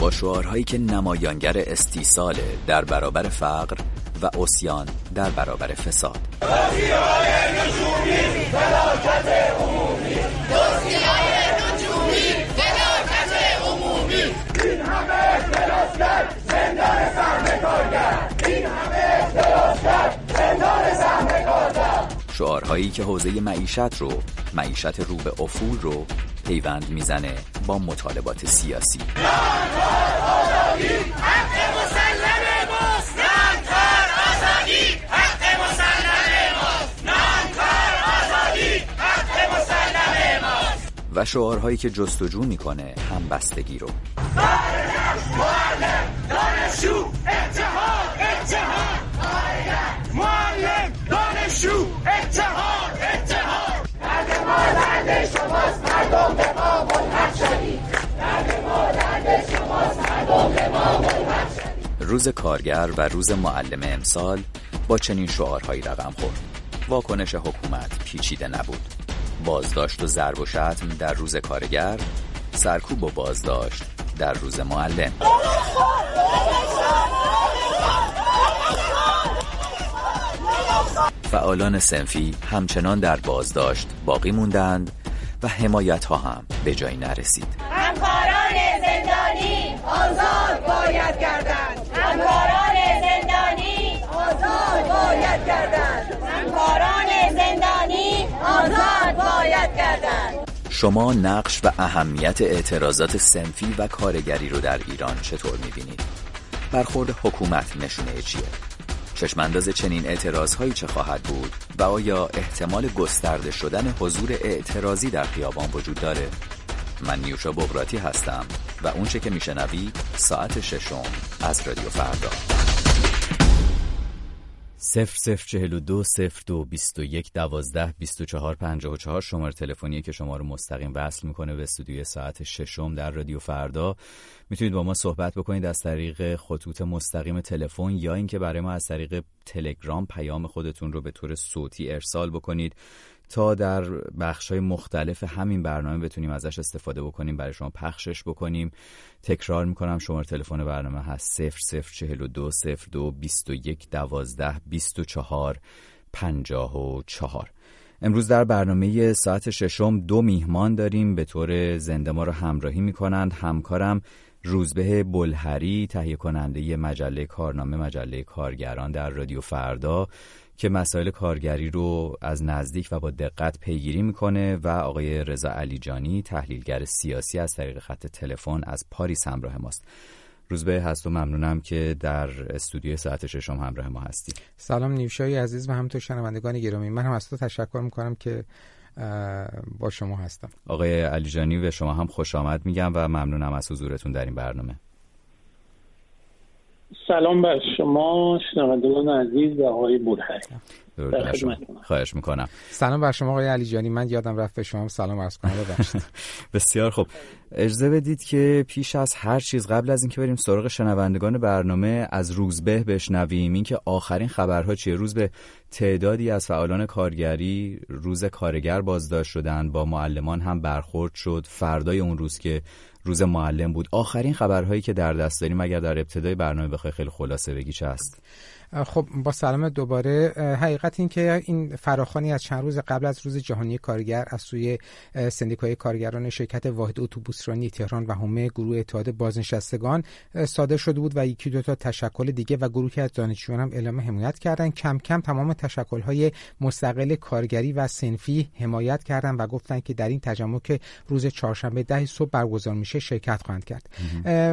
با شعارهایی که نمایانگر استیصال در برابر فقر و اسیان در برابر فساد. شعارهایی که حوزه معیشت رو معیشت رو به افول رو پیوند می‌زنه با مطالبات سیاسی. و شعارهایی که جستجو می‌کنه هم بستگی رو روز کارگر و روز معلم امسال با چنین شعارهایی رقم خورد. واکنش حکومت پیچیده نبود. بازداشت و ضرب و شتم در روز کارگر سرکوب و بازداشت در روز معلم. فعالان سنفی همچنان در بازداشت باقی موندند و حمایت ها هم به جایی نرسید. آزاد باید کردند شما نقش و اهمیت اعتراضات سنفی و کارگری رو در ایران چطور می‌بینید؟ برخورد حکومت نشونه چیه؟ چشمانداز چنین اعتراضهایی چه خواهد بود و آیا احتمال گسترده شدن حضور اعتراضی در خیابان وجود داره؟ من نیوشا بغراتی هستم و اونچه که میشنوی ساعت ششم از رادیو فردا صفر صفر چهل و دو صفر دو بیست و یک دوازده بیست و چهار پنجاه و چهار. شماره تلفنی که شما رو مستقیم وصل می‌کنه به استودیوی ساعت ششم در رادیو فردا. می‌تونید با ما صحبت بکنید از طریق خطوط مستقیم تلفن یا اینکه برای ما از طریق تلگرام پیام خودتون رو به طور صوتی ارسال بکنید. تا در بخش های مختلف همین برنامه بتونیم ازش استفاده بکنیم برای شما پخشش بکنیم. تکرار می‌کنم شماره تلفن برنامه هست 0042 02 21 12 24 54 امروز در برنامه ساعت ششم دو میهمان داریم. به طور زنده ما رو همراهی می‌کنند همکارم روزبه بلهری تهیه کننده مجله کارنامه مجله کارگران در رادیو فردا. که مسائل کارگری رو از نزدیک و با دقت پیگیری می‌کنه و آقای رضا علیجانی تحلیلگر سیاسی از طریق خط تلفن از پاریس همراه ماست. روزبه هست و ممنونم که در استودیو ساعت ششم همراه ما هستی. سلام نیوشای عزیز و همینطور شنوندگان گرامی. من هم از تو تشکر می‌کنم که با شما هستم. آقای علیجانی به شما هم خوش آمد میگم و ممنونم از حضورتون در این برنامه. سلام بر شما شنوندگان عزیز و آقای بودهری خواهش می‌کنم. سلام بر شما آقای علی جانی. من یادم رفت به شما. سلام عرض کنم. بسیار خوب. اجازه بدید که پیش از هر چیز قبل از اینکه بریم سراغ شنوندگان برنامه از روزبه بشنویم. اینکه آخرین خبرها چیه؟ روزبه تعدادی از فعالان کارگری روز کارگر بازداشت شدن با معلمان هم برخورد شد. فردای اون روز که روز معلم بود. آخرین خبرهایی که در دست داریم اگر در ابتدای برنامه بخوای خیلی خلاصه بگی چه هست؟ خب با سلام دوباره. حقیقت این که این فراخانی از چند روز قبل از روز جهانی کارگر از سوی سندیکای کارگران شرکت واحد اتوبوسرانی تهران و همه گروه اتحاد بازنشستگان صادر شده بود و یکی دو تا تشکل دیگه و گروهی از دانشجویان هم اعلام حمایت کردن کم کم تمام تشکل های مستقل کارگری و سنفی حمایت کردن و گفتن که در این تجمع که روز چهارشنبه ده صبح برگزار میشه شرکت خواهند کرد.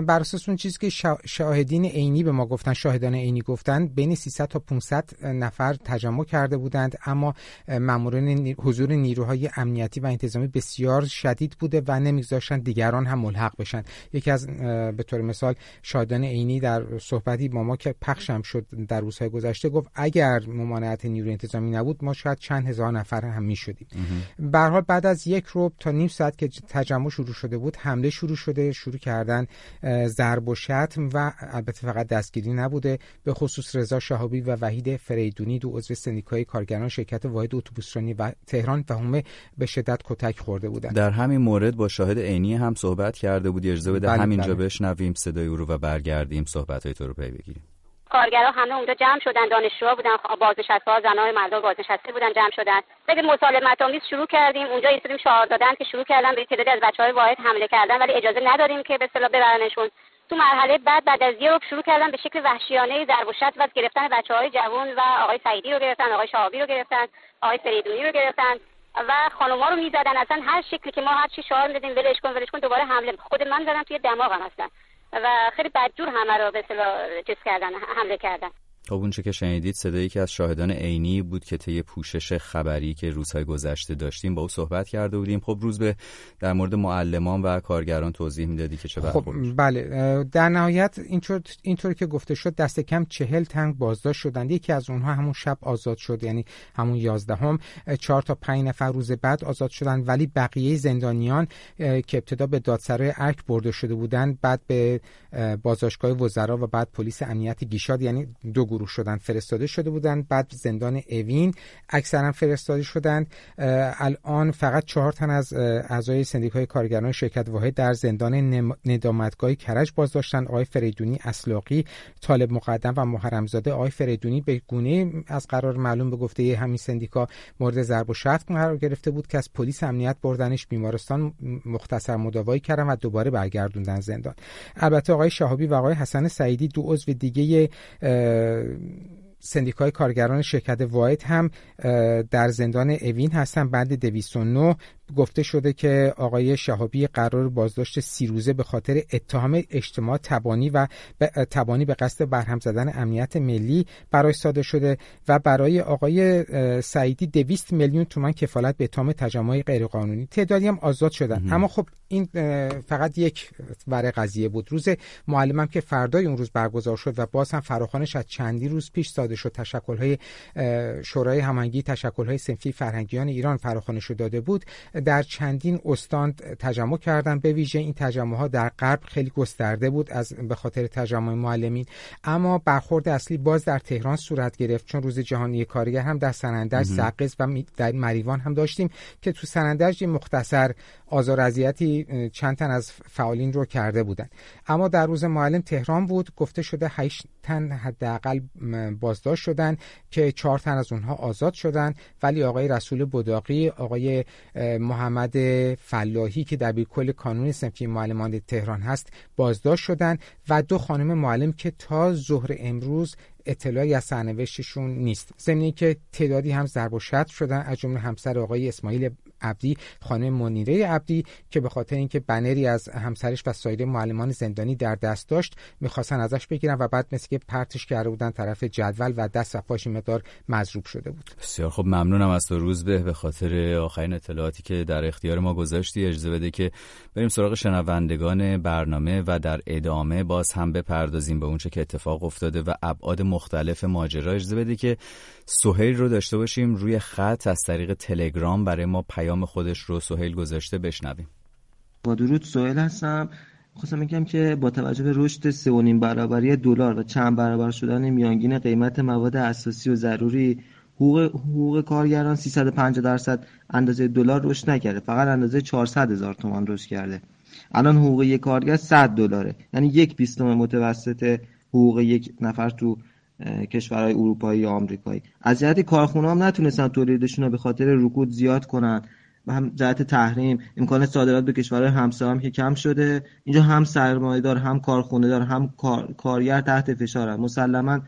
بر اساس اون چیزی که شاهدین عینی به ما گفتن شاهدان عینی گفتن بین 300 تا 500 نفر تجمع کرده بودند اما مامورین حضور نیروهای امنیتی و انتظامی بسیار شدید بوده و نمیگذاشتن دیگران هم ملحق بشن. یکی از به طور مثال شادان عینی در صحبتی با ما که پخشم شد در روزهای گذشته گفت اگر ممانعت نیروی انتظامی نبود ما شاید چند هزار نفر هم می شدیم به حال بعد از یک روب تا نیم ساعت که تجمع شروع شده بود حمله شروع شده شروع کردن ضرب و شتم و البته فقط دستگیری نبوده به خصوص رضا رضا شهابی و وحید فریدونی دو عضو سندیکای کارگران شرکت واحد اتوبوسرانی و تهران و همه به شدت کتک خورده بودند. در همین مورد با شاهد عینی هم صحبت کرده بودی اجازه بده بله همینجا بله. بشنویم صدای او رو و برگردیم صحبت های تو رو پی بگیریم. کارگرها همه اونجا جمع شدن دانشجوها بودن بازنشسته زنان مردان بازنشسته بودن جمع شدن. خیلی مسالمت آمیز شروع کردیم. اونجا ایستادیم شعار دادن که شروع کردن به تعدادی از بچهای واحد حمله کردن ولی اجازه نداریم که به اصطلاح ببرنشون. تو مرحله بعد بعد از یه شروع کردن به شکل وحشیانه ضرب و و گرفتن بچه های جوان و آقای سعیدی رو گرفتن آقای شهابی رو گرفتن آقای فریدونی رو گرفتن و خانوما رو می‌زدن. اصلا هر شکلی که ما هر چی شعار می‌دادیم ولش کن ولش کن دوباره حمله خود من زدم توی دماغم اصلا. و خیلی بدجور همه رو به اصطلاح چیز کردن حمله کردن. خب اونچه که شنیدید صدایی که از شاهدان عینی بود که طی پوشش خبری که روزهای گذشته داشتیم با او صحبت کرده بودیم. خب روز به در مورد معلمان و کارگران توضیح می‌دادی که چه خب بله در نهایت اینطور اینطور که گفته شد دست کم چهل تنگ بازداشت شدند. یکی از اونها همون شب آزاد شد یعنی همون یازدهم. چهار تا پنج نفر روز بعد آزاد شدند. ولی بقیه زندانیان که ابتدا به دادسرای ارک برده شده بودند بعد به بازداشتگاه وزرا و بعد پلیس امنیت گیشاد یعنی دو گروه شدن فرستاده شده بودند. بعد زندان اوین اکثرا فرستاده شدند. الان فقط چهار تن از اعضای سندیکای کارگران شرکت واحد در زندان ندامتگاه کرج بازداشتن. آقای فریدونی اسلاقی طالب مقدم و محرمزاده. آقای فریدونی به گونه از قرار معلوم به گفته همین سندیکا مورد ضرب و شتم قرار گرفته بود که از پلیس امنیت بردنش بیمارستان مختصر مداوایی کردن و دوباره برگردوندن زندان. البته آقای شهابی و آقای حسن سعیدی دو عضو دیگه سندیکای کارگران شرکت واحد هم در زندان اوین هستن. بند 209 گفته شده که آقای شهابی قرار بازداشت سی روزه به خاطر اتهام اجتماع تبانی و تبانی به قصد برهم زدن امنیت ملی برای صادر شده و برای آقای سعیدی دویست میلیون تومان کفالت به اتهام تجمع غیرقانونی. تعدادی هم آزاد شدن. اما خب این فقط یک ور قضیه بود. روز معلمم که فردای اون روز برگزار شد و باز هم فراخانش از چندی روز پیش صادر شد تشکل شورای هماهنگی تشکل های سنفی فرهنگیان ایران فراخوانش داده بود. در چندین استان تجمع کردن به ویژه. این تجمع ها در غرب خیلی گسترده بود از به خاطر تجمع معلمین. اما برخورد اصلی باز در تهران صورت گرفت. چون روز جهانی کارگر هم در سنندج زقز و در مریوان هم داشتیم که تو سنندج مختصر آزار اذیتی چند تن از فعالین رو کرده بودند اما در روز معلم تهران بود. گفته شده 8 تن حداقل بازداشت شدن که چهار تن از اونها آزاد شدن. ولی آقای رسول بداقی آقای محمد فلاحی که در کل کانون سنفی معلمان تهران هست بازداشت شدن و دو خانم معلم که تا ظهر امروز اطلاعی از سرنوشتشون نیست. ضمن که تعدادی هم ضرب و شتم شدن از جمله همسر آقای اسماعیل عبدی خانم منیره عبدی که به خاطر اینکه بنری از همسرش و سایر معلمان زندانی در دست داشت می‌خواستن ازش بگیرن و بعد مثل که پرتش کرده بودن طرف جدول و دست و پاش مقدار مضروب شده بود. بسیار خب ممنونم از تو روز به به خاطر آخرین اطلاعاتی که در اختیار ما گذاشتی. اجازه بده که بریم سراغ شنوندگان برنامه و در ادامه باز هم بپردازیم به اونچه که اتفاق افتاده و ابعاد مختلف ماجرا. اجازه بده که سهیل رو داشته باشیم روی خط از طریق تلگرام. برای ما پیام خودش رو سهیل گذاشته بشنویم. با درود سهیل هستم. خواستم بگم که با توجه به رشد سه و نیم برابری دلار و چند برابر شدن میانگین قیمت مواد اساسی و ضروری حقوق حقوق کارگران 350 درصد اندازه دلار رشد نکرده. فقط اندازه 400 هزار تومان رشد کرده. الان حقوق یک کارگر 100 دلاره. یعنی یک بیستم متوسط حقوق یک نفر تو کشورهای اروپایی یا آمریکایی. از جهت کارخونه هم نتونستن تولیدشون رو به خاطر رکود زیاد کنن. و هم جهت تحریم. امکان صادرات به کشورهای همسایه هم که کم شده. اینجا هم سرمایه دار هم کارخونه دار هم کار... کارگر تحت فشارن. مسلما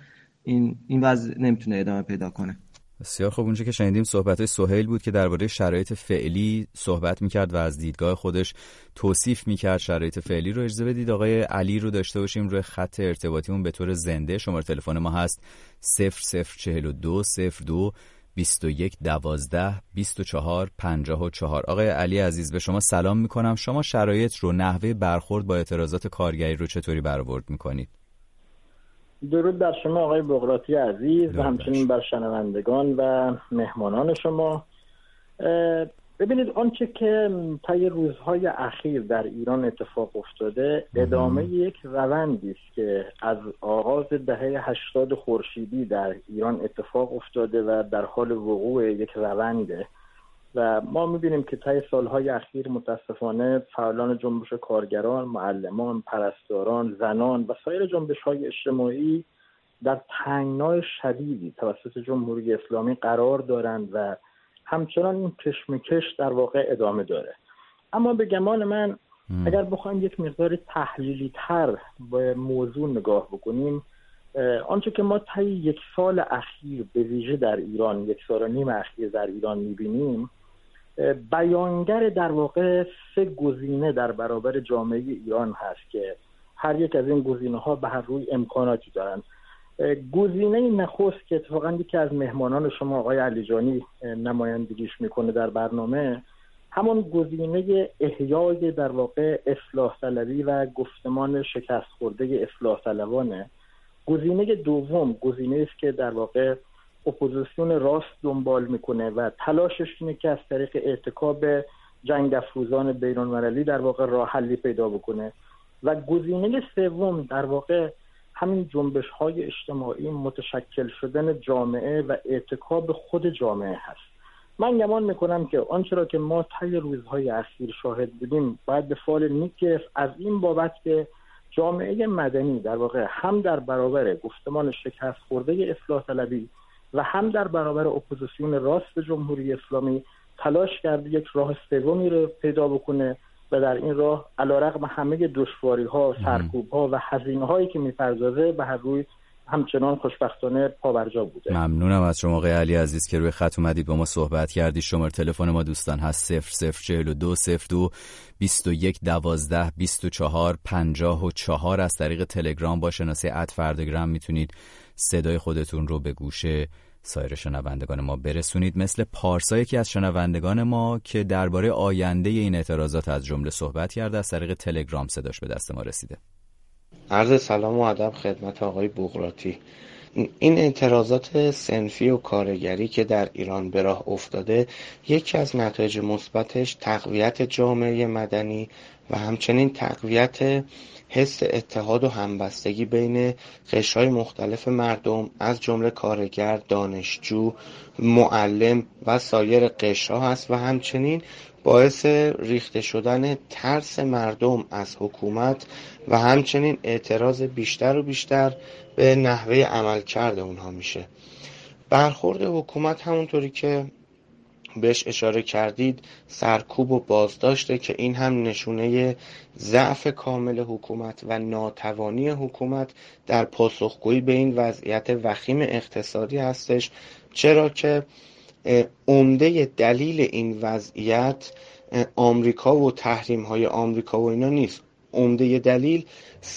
این این وضع نمی‌تونه ادامه پیدا کنه. بسیار خوب. اونجا که شنیدیم صحبت سهیل بود که درباره شرایط فعلی صحبت می‌کرد و از دیدگاه خودش توصیف می‌کرد شرایط فعلی رو. اجازه بدید آقای علی رو داشته باشیم روی خط ارتباطیمون. به طور زنده شماره تلفن ما هست 0042 02 21 12 24 54 آقای علی عزیز به شما سلام می‌کنم. شما شرایط رو نحوه برخورد با اعتراضات کارگری رو چطوری برآورد می‌کنید؟ درود بر شما آقای بغراتی عزیز و همچنین بر شنوندگان و مهمانان شما. ببینید آنچه که طی روزهای اخیر در ایران اتفاق افتاده ادامه یک روندی است که از آغاز دهه هشتاد خورشیدی در ایران اتفاق افتاده و در حال وقوع یک رونده. و ما می‌بینیم که طی سالهای اخیر متاسفانه فعالان جنبش کارگران، معلمان، پرستاران، زنان و سایر جنبش های اجتماعی در تنگنای شدیدی توسط جمهوری اسلامی قرار دارند و همچنان این کشمکش در واقع ادامه داره. اما به گمان من اگر بخوایم یک مقدار تحلیلی تر به موضوع نگاه بکنیم آنچه که ما طی یک سال اخیر به ویژه در ایران یک سال و نیم اخیر در ایران می‌بینیم بیانگر در واقع سه گزینه در برابر جامعه ایران هست که هر یک از این گزینه ها به هر روی امکاناتی دارند گزینه نخست که اتفاقا یکی از مهمانان شما آقای علیجانی نمایندگیش می‌کنه در برنامه همون گزینه احیای در واقع اصلاح طلبی و گفتمان شکست خورده اصلاح طلبانه. گزینه دوم گزینه است که در واقع اپوزیسیون راست دنبال می‌کنه و تلاشش اینه که از طریق اعتکاب جنگ افروزان بین در واقع راه حلی پیدا بکنه. و گزینه سوم در واقع همین جنبش های اجتماعی متشکل شدن جامعه و اتکا به خود جامعه هست. من گمان می‌کنم که آنچه را که ما طی روزهای اخیر شاهد بودیم باید به فال نیک از این بابت که جامعه مدنی در واقع هم در برابر گفتمان شکست خورده اصلاح طلبی و هم در برابر اپوزیسیون راست جمهوری اسلامی تلاش کرده یک راه سومی رو پیدا بکنه و در این راه علیرغم همه دشواری ها سرکوب ها و هزینه هایی که می‌پردازه به هر روی همچنان خوشبختانه پاورجا بوده. ممنونم از شما آقای علی عزیز که روی خط اومدید با ما صحبت کردید. شماره تلفن ما دوستان هست 0042 02 21 12 24 54 از طریق تلگرام با شناسه اد فردگرام می‌تونید صدای خودتون رو به گوشه سایر شنوندگان ما برسونید. مثل پارسا یکی از شنوندگان ما که درباره آینده این اعتراضات از جمله صحبت کرده از طریق تلگرام صداش به دست ما رسیده. عرض سلام و ادب خدمت آقای بغراتی. این اعتراضات سنفی و کارگری که در ایران به راه افتاده یکی از نتایج مثبتش تقویت جامعه مدنی و همچنین تقویت حس اتحاد و همبستگی بین قشرهای مختلف مردم از جمله کارگر، دانشجو، معلم و سایر قشرها هست و همچنین باعث ریخته شدن ترس مردم از حکومت و همچنین اعتراض بیشتر و بیشتر به نحوه عملکرد اونها میشه. برخورد حکومت همونطوری که بهش اشاره کردید سرکوب و بازداشته که این هم نشونه ضعف کامل حکومت و ناتوانی حکومت در پاسخگویی به این وضعیت وخیم اقتصادی هستش. چرا که عمده دلیل این وضعیت آمریکا و تحریم های آمریکا و اینا نیست. عمده دلیل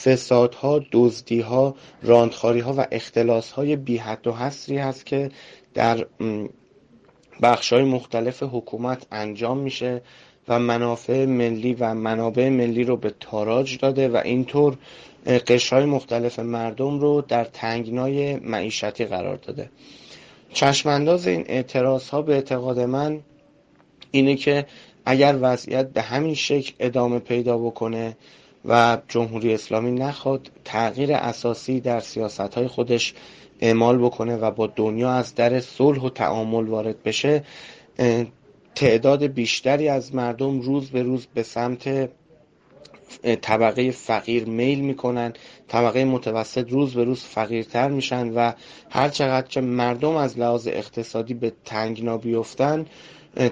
فسادها، دزدیها، راندخاری ها و اختلاس های بی حد و حصری هست که در بخش های مختلف حکومت انجام میشه و منافع ملی و منابع ملی رو به تاراج داده و اینطور قشرهای مختلف مردم رو در تنگنای معیشتی قرار داده. چشمانداز این اعتراض ها به اعتقاد من اینه که اگر وضعیت به همین شکل ادامه پیدا بکنه و جمهوری اسلامی نخواد تغییر اساسی در سیاست های خودش اعمال بکنه و با دنیا از در صلح و تعامل وارد بشه تعداد بیشتری از مردم روز به روز به سمت طبقه فقیر میل می‌کنن. طبقه متوسط روز به روز فقیرتر میشن و هر چقدر که مردم از لحاظ اقتصادی به تنگنا بیفتن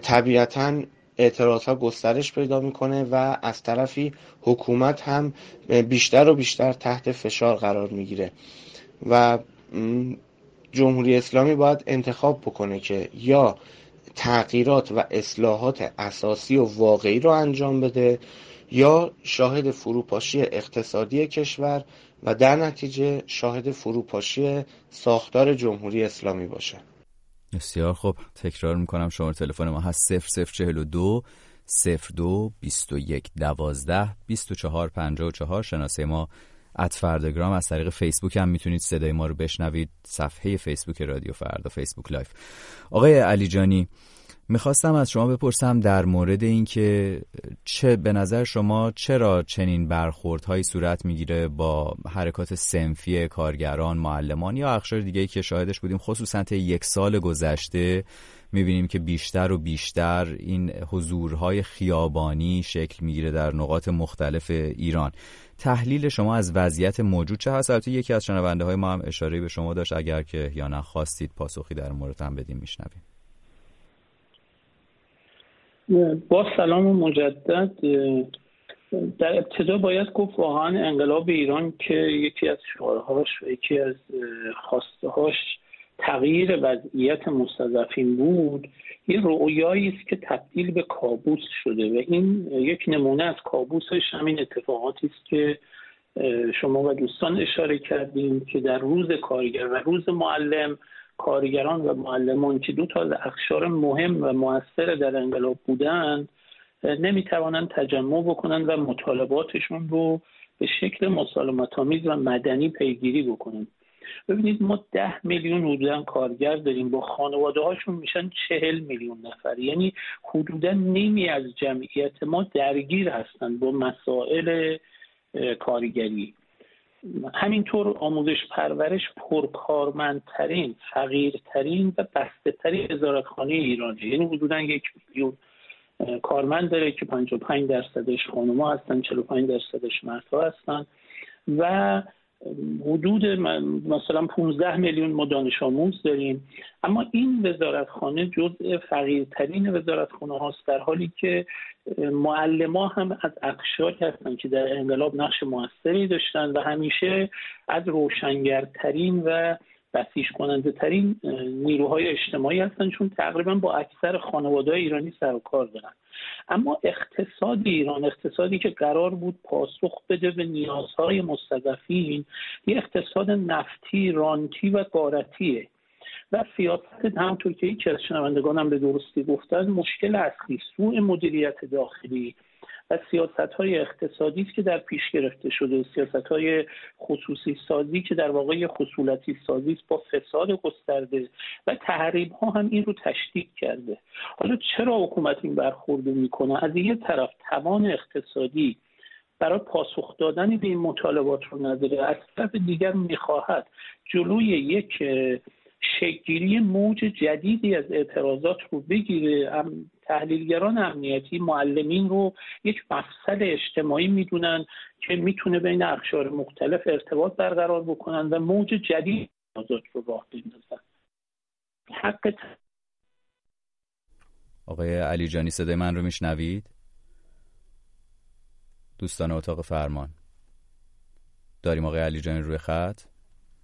طبیعتا اعتراض ها گسترش پیدا می‌کنه و از طرفی حکومت هم بیشتر و بیشتر تحت فشار قرار می‌گیره. و جمهوری اسلامی باید انتخاب بکنه که یا تغییرات و اصلاحات اساسی و واقعی رو انجام بده یا شاهد فروپاشی اقتصادی کشور و در نتیجه شاهد فروپاشی ساختار جمهوری اسلامی باشه. بسیار خوب. تکرار می‌کنم شماره تلفن ما هست 0042 02 21 12 24 54 شناسه ما at فرداگرام از طریق فیسبوک هم می‌تونید صدای ما رو بشنوید. صفحه فیسبوک رادیو فردا فیسبوک live آقای علی جانی می‌خواستم از شما بپرسم در مورد اینکه چه به نظر شما چرا چنین برخوردهایی صورت می‌گیره با حرکات صنفی کارگران، معلمان یا اقشار دیگه که شاهدش بودیم؟ خصوصا یک سال گذشته می‌بینیم که بیشتر و بیشتر این حضورهای خیابانی شکل می‌گیره در نقاط مختلف ایران. تحلیل شما از وضعیت موجود چه هست؟ البته یکی از شنونده های ما هم اشاره به شما داشت. اگر که یا نه خواستید پاسخی در مورد هم بدیم میشنویم. با سلام مجدد. در ابتدا باید گفت واقعا انقلاب ایران که یکی از شعارهاش و یکی از خواسته هاش تغییر وضعیت مستضعفین بود یه رویایی است که تبدیل به کابوس شده و این یک نمونه از کابوسش همین اتفاقاتی است که شما و دوستان اشاره کردیم که در روز کارگر و روز معلم کارگران و معلمان که دو تا از اخشار مهم و موثر در انقلاب بودند نمی‌توانند تجمع بکنند و مطالباتشون رو به شکل مسالمت و مدنی پیگیری بکنند. ببینید ما ده میلیون حدودا کارگر داریم. با خانواده هاشون میشن چهل میلیون نفر. یعنی حدودا نیمی از جمعیت ما درگیر هستند با مسائل کارگری. همینطور آموزش پرورش پرکارمندترین فقیرترین و بسته ترین وزارتخانه ایرانه. یعنی حدودا یک میلیون کارمند داره که 55 درصدش خانوما هستن 45 درصدش مردها هستن. و حدود مثلا 15 میلیون ما دانش آموز داریم. اما این وزارتخانه جزء فقیرترین وزارتخانه هاست در حالی که معلما هم از اقشاری هستند که در انقلاب نقش موثری داشتن و همیشه از روشنگرترین و بسیج کننده ترین نیروهای اجتماعی هستن چون تقریبا با اکثر خانواده ایرانی سر و کار دارن. اما اقتصاد ایران اقتصادی که قرار بود پاسخ بده به نیازهای مستضعفین یه اقتصاد نفتی رانتی و قارتیه. و سیاست همطور که یکی از شنوندگانم به درستی گفتن مشکل اصلی سوء مدیریت داخلی. و سیاست های اقتصادی که در پیش گرفته شده. سیاست های خصوصی سازی که در واقع خصولتی سازی با فساد گسترده و تحریم ها هم این رو تشدید کرده. حالا چرا حکومت این برخورد می‌کنه؟ از یه طرف توان اقتصادی برای پاسخ دادن به این مطالبات رو نداره. از طرف دیگر می‌خواهد جلوی یک شکلگیری موج جدیدی از اعتراضات رو بگیره. تحلیلگران امنیتی معلمین رو یک مفصل اجتماعی می‌دونن که می‌تونه بین اقشار مختلف ارتباط برقرار بکنن و موج جدید اعتراضات رو راه بندازن. حق آقای علی جانی صدای من رو میشنوید؟ دوستان اتاق فرمان. داریم آقای علی جانی روی خط؟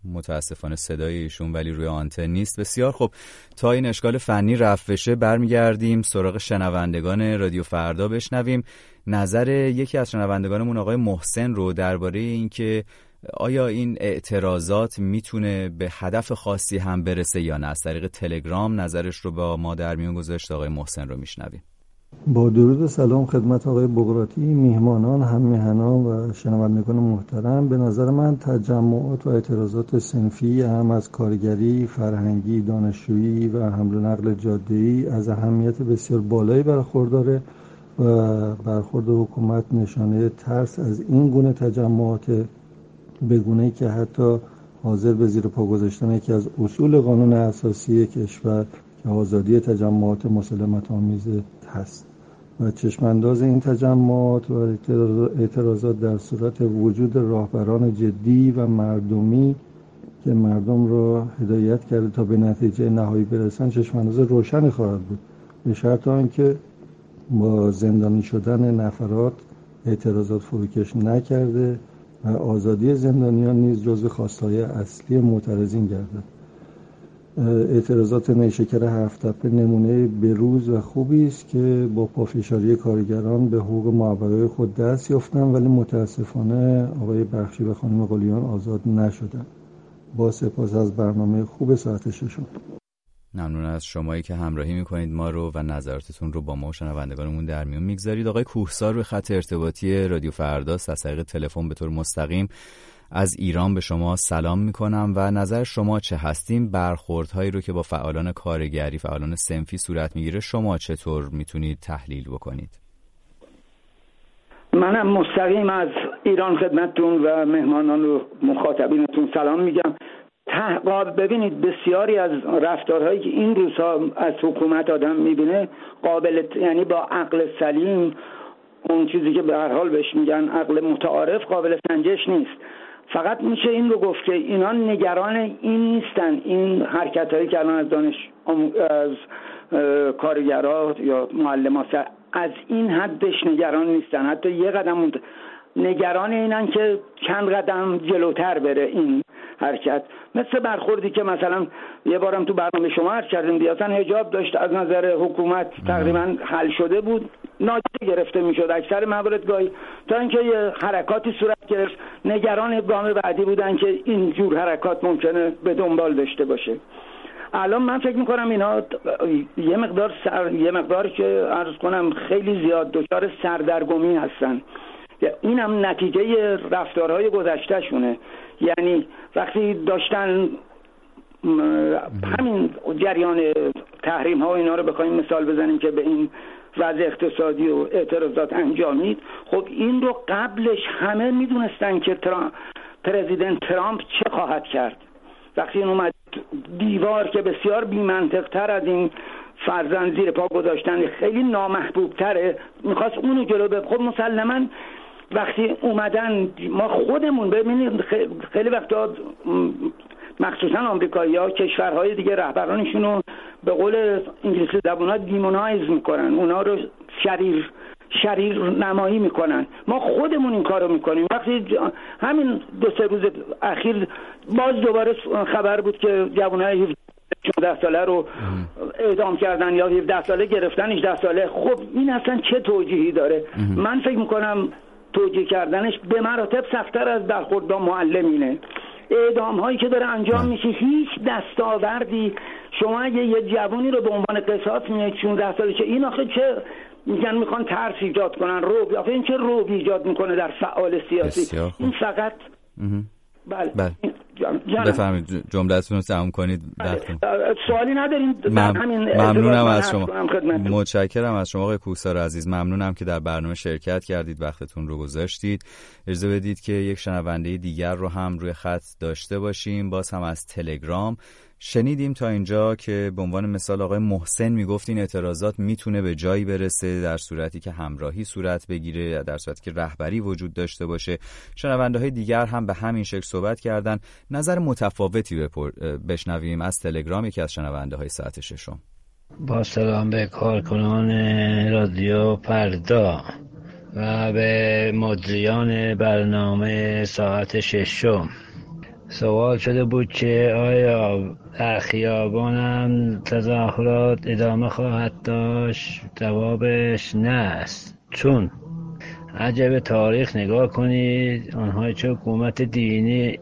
متاسفانه صدای ایشون ولی روی آنتن نیست. بسیار خب تا این اشکال فنی رفت بشه برمیگردیم سراغ شنوندگان رادیو فردا بشنویم. نظر یکی از شنوندگانمون آقای محسن رو درباره اینکه آیا این اعتراضات می‌تونه به هدف خاصی هم برسه یا نه. از طریق تلگرام نظرش رو با ما در میون گذاشت. آقای محسن رو میشنویم. با درود و سلام خدمت آقای بغراتی میهمانان هم میهنان و شنوندگان محترم. به نظر من تجمعات و اعتراضات سنفی هم از کارگری فرهنگی دانشجویی و حمل و نقل جاده‌ای از اهمیت بسیار بالایی برخورداره و برخورد حکومت نشانه ترس از این گونه تجمعات بگونه که حتی حاضر به زیر پا گذاشتن یکی از اصول قانون اساسی کشور که آزادی تجمعات مسلمت آمیز هست. و چشمانداز این تجمعات و اعتراضات در صورت وجود راهبران جدی و مردمی که مردم را هدایت کرده تا به نتیجه نهایی برسن چشمانداز روشنی خواهد بود. به شرط آنکه با زندانی شدن نفرات اعتراضات فروکش نکرده و آزادی زندانیان نیز جزو خواستهای اصلی معترضین گردد. اعتراضات نیشکر هفت نمونه بروز و خوبی است که با پافشاری کارگران به حقوق معبرای خود دست یافتن ولی متاسفانه آقای بخشی و خانم قلیان آزاد نشدن با سپاس از برنامه خوب ساعت ششم. ممنون از شمایی که همراهی می‌کنید ما رو و نظراتتون رو با ما و شنوندگانمون در میون می‌گذارید. آقای کوهسار روی خط ارتباطی رادیو فرداست از طریق تلفن به طور مستقیم از ایران به شما سلام می‌کنم و نظر شما چه هستیم؟ برخوردهایی رو که با فعالان کارگری فعالان سنفی صورت می‌گیره شما چطور می‌تونید تحلیل بکنید؟ منم مستقیم از ایران خدمتتون و مهمانان و مخاطبینتون سلام میگم. تحقاب ببینید بسیاری از رفتارهایی که این روزها از حکومت آدم می‌بینه قابل یعنی با عقل سلیم اون چیزی که به هر حال بهش میگن عقل متعارف قابل سنجش نیست. فقط میشه این رو گفت که اینا نگران این نیستن این حرکت هایی که الان از دانش از کارگرات یا معلم از این حدش نگران نیستن. حتی یه قدم نگران اینن که چند قدم جلوتر بره این حرکت. مثل برخوردی که مثلا یه بارم تو برنامه شما عرض کردیم دیاسن هجاب داشت از نظر حکومت تقریبا حل شده بود. نادیده گرفته می‌شد اکثر موارد گاهی تا اینکه یه حرکاتی صورت گرفت. نگران گام بعدی بودن که این جور حرکات ممکنه به دنبال داشته باشه. الان من فکر می‌کنم اینا یه مقدار سر... یه مقدار که عرض کنم خیلی زیاد دچار سردرگمی هستن. این هم نتیجه رفتارهای گذشتهشونه. یعنی وقتی داشتن همین جریان تحریم ها و اینا رو بخوایم مثال بزنیم که به این وضع اقتصادی و اعتراضات انجامید خب این رو قبلش همه می‌دونستن که ترامپ پرزیدنت ترامپ چه خواهد کرد. وقتی این اومد دیوار که بسیار بیمنطق تر از این فرزند زیر پا گذاشتن خیلی نامحبوب تره می‌خواست اونو جلو به خب مسلما وقتی اومدن ما خودمون ببینید خیلی وقتا مخصوصا آمریکایی ها کشورهای دیگه رهبرانشون رو به قول انگلیسی زبون ها دیمونایز می‌کنن. اونا رو شریر شریر نمایی می‌کنن. ما خودمون این کارو می‌کنیم. وقتی همین دو سه روز اخیر باز دوباره خبر بود که جوانای 17 ساله رو اعدام کردن یا 17 ساله گرفتن 18 ساله. خب این اصلا چه توجیهی داره؟ من فکر می‌کنم توجیه کردنش به مراتب سختتر از برخورد با معلمینه. اعدام هایی که داره انجام میشه هیچ دستاوردی. شما اگه یه جوانی رو به عنوان قصاص میاد 16 سالشه این آخه چه میگن می‌خوان ترس ایجاد کنن روب آخه این چه روب ایجاد می‌کنه در فعال سیاسی؟ این فقط بله, بله. بفرمایید جملتون رو تمام کنید سوالی نداریم ممنونم از شما. متشکرم از شما آقای کوسار عزیز. ممنونم که در برنامه شرکت کردید وقتتون رو گذاشتید. اجازه بدید که یک شنونده دیگر رو هم روی خط داشته باشیم. باز هم از تلگرام شنیدیم تا اینجا که به عنوان مثال آقای محسن می‌گفت این اعتراضات می‌تونه به جایی برسه در صورتی که همراهی صورت بگیره در صورتی که رهبری وجود داشته باشه. شنونده های دیگر هم به همین شکل صحبت کردن. نظر متفاوتی بشنویم از تلگرام یکی از شنونده های ساعت ششم. با سلام به کارکنان رادیو پردا و به مجریان برنامه ساعت ششم. سوال شده بود که آیا در خیابانم تظاهرات ادامه خواهد داشت؟ جوابش نه است. چون عجب تاریخ نگاه کنید آنهایی چه حکومت دینی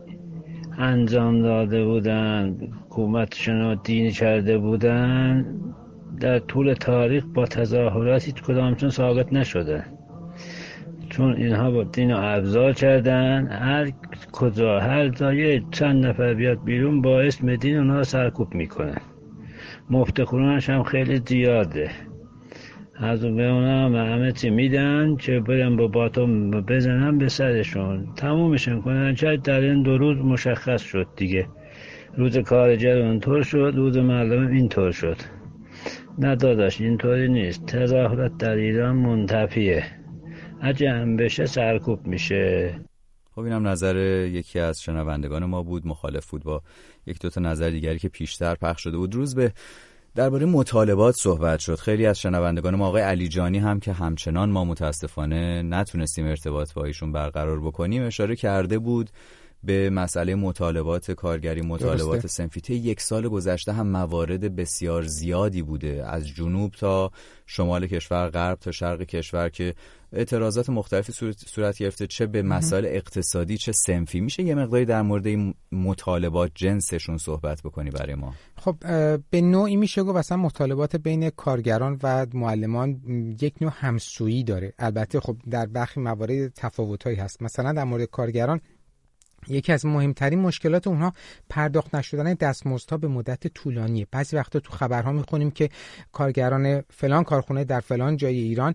انجام داده بودند حکومتشون رو دینی کرده بودند در طول تاریخ با تظاهرات هیچ کدامشون ثابت نشده؟ چون اینها با دین رو ابزار کردن هر کجا هر جای چند نفر بیاد بیرون با اسم دین اونها سرکوب می‌کنن مفت هم خیلی زیاده. از به اونا همه چی میدن که برن با باتوم بزنن به سرشون. تمومشون کنن چه در این دو روز مشخص شد دیگه. روز کارجر اونطور شد روز مردم اینطور شد. نه داداش اینطوری نیست. تظاهرات در ایران منتفیه. جمع بشه سرکوب میشه. خب اینم نظر یکی از شنوندگان ما بود مخالف بود با یک دوتا نظر دیگری که پیشتر پخش شده بود. روز به درباره مطالبات صحبت شد. خیلی از شنوندگان ما آقای علی جانی هم که همچنان ما متاسفانه نتونستیم ارتباط با ایشون برقرار بکنیم اشاره کرده بود به مسئله مطالبات کارگری مطالبات سنفی یک سال گذشته هم موارد بسیار زیادی بوده. از جنوب تا شمال کشور غرب تا شرق کشور که اعتراضات مختلفی صورت, گرفته چه به مسائل اقتصادی چه سنفی. میشه یه مقداری در مورد این مطالبات جنسشون صحبت بکنی برای ما؟ خب به نوعی میشه گفت اصلا مطالبات بین کارگران و معلمان یک نوع همسویی داره. البته خب در برخی موارد تفاوتهایی هست. مثلا در مورد کارگران یکی از مهمترین مشکلات اونها پرداخت نشدن دستمزدها به مدت طولانیه. بعضی وقتا تو خبرها می‌خونیم که کارگران فلان کارخونه در فلان جای ایران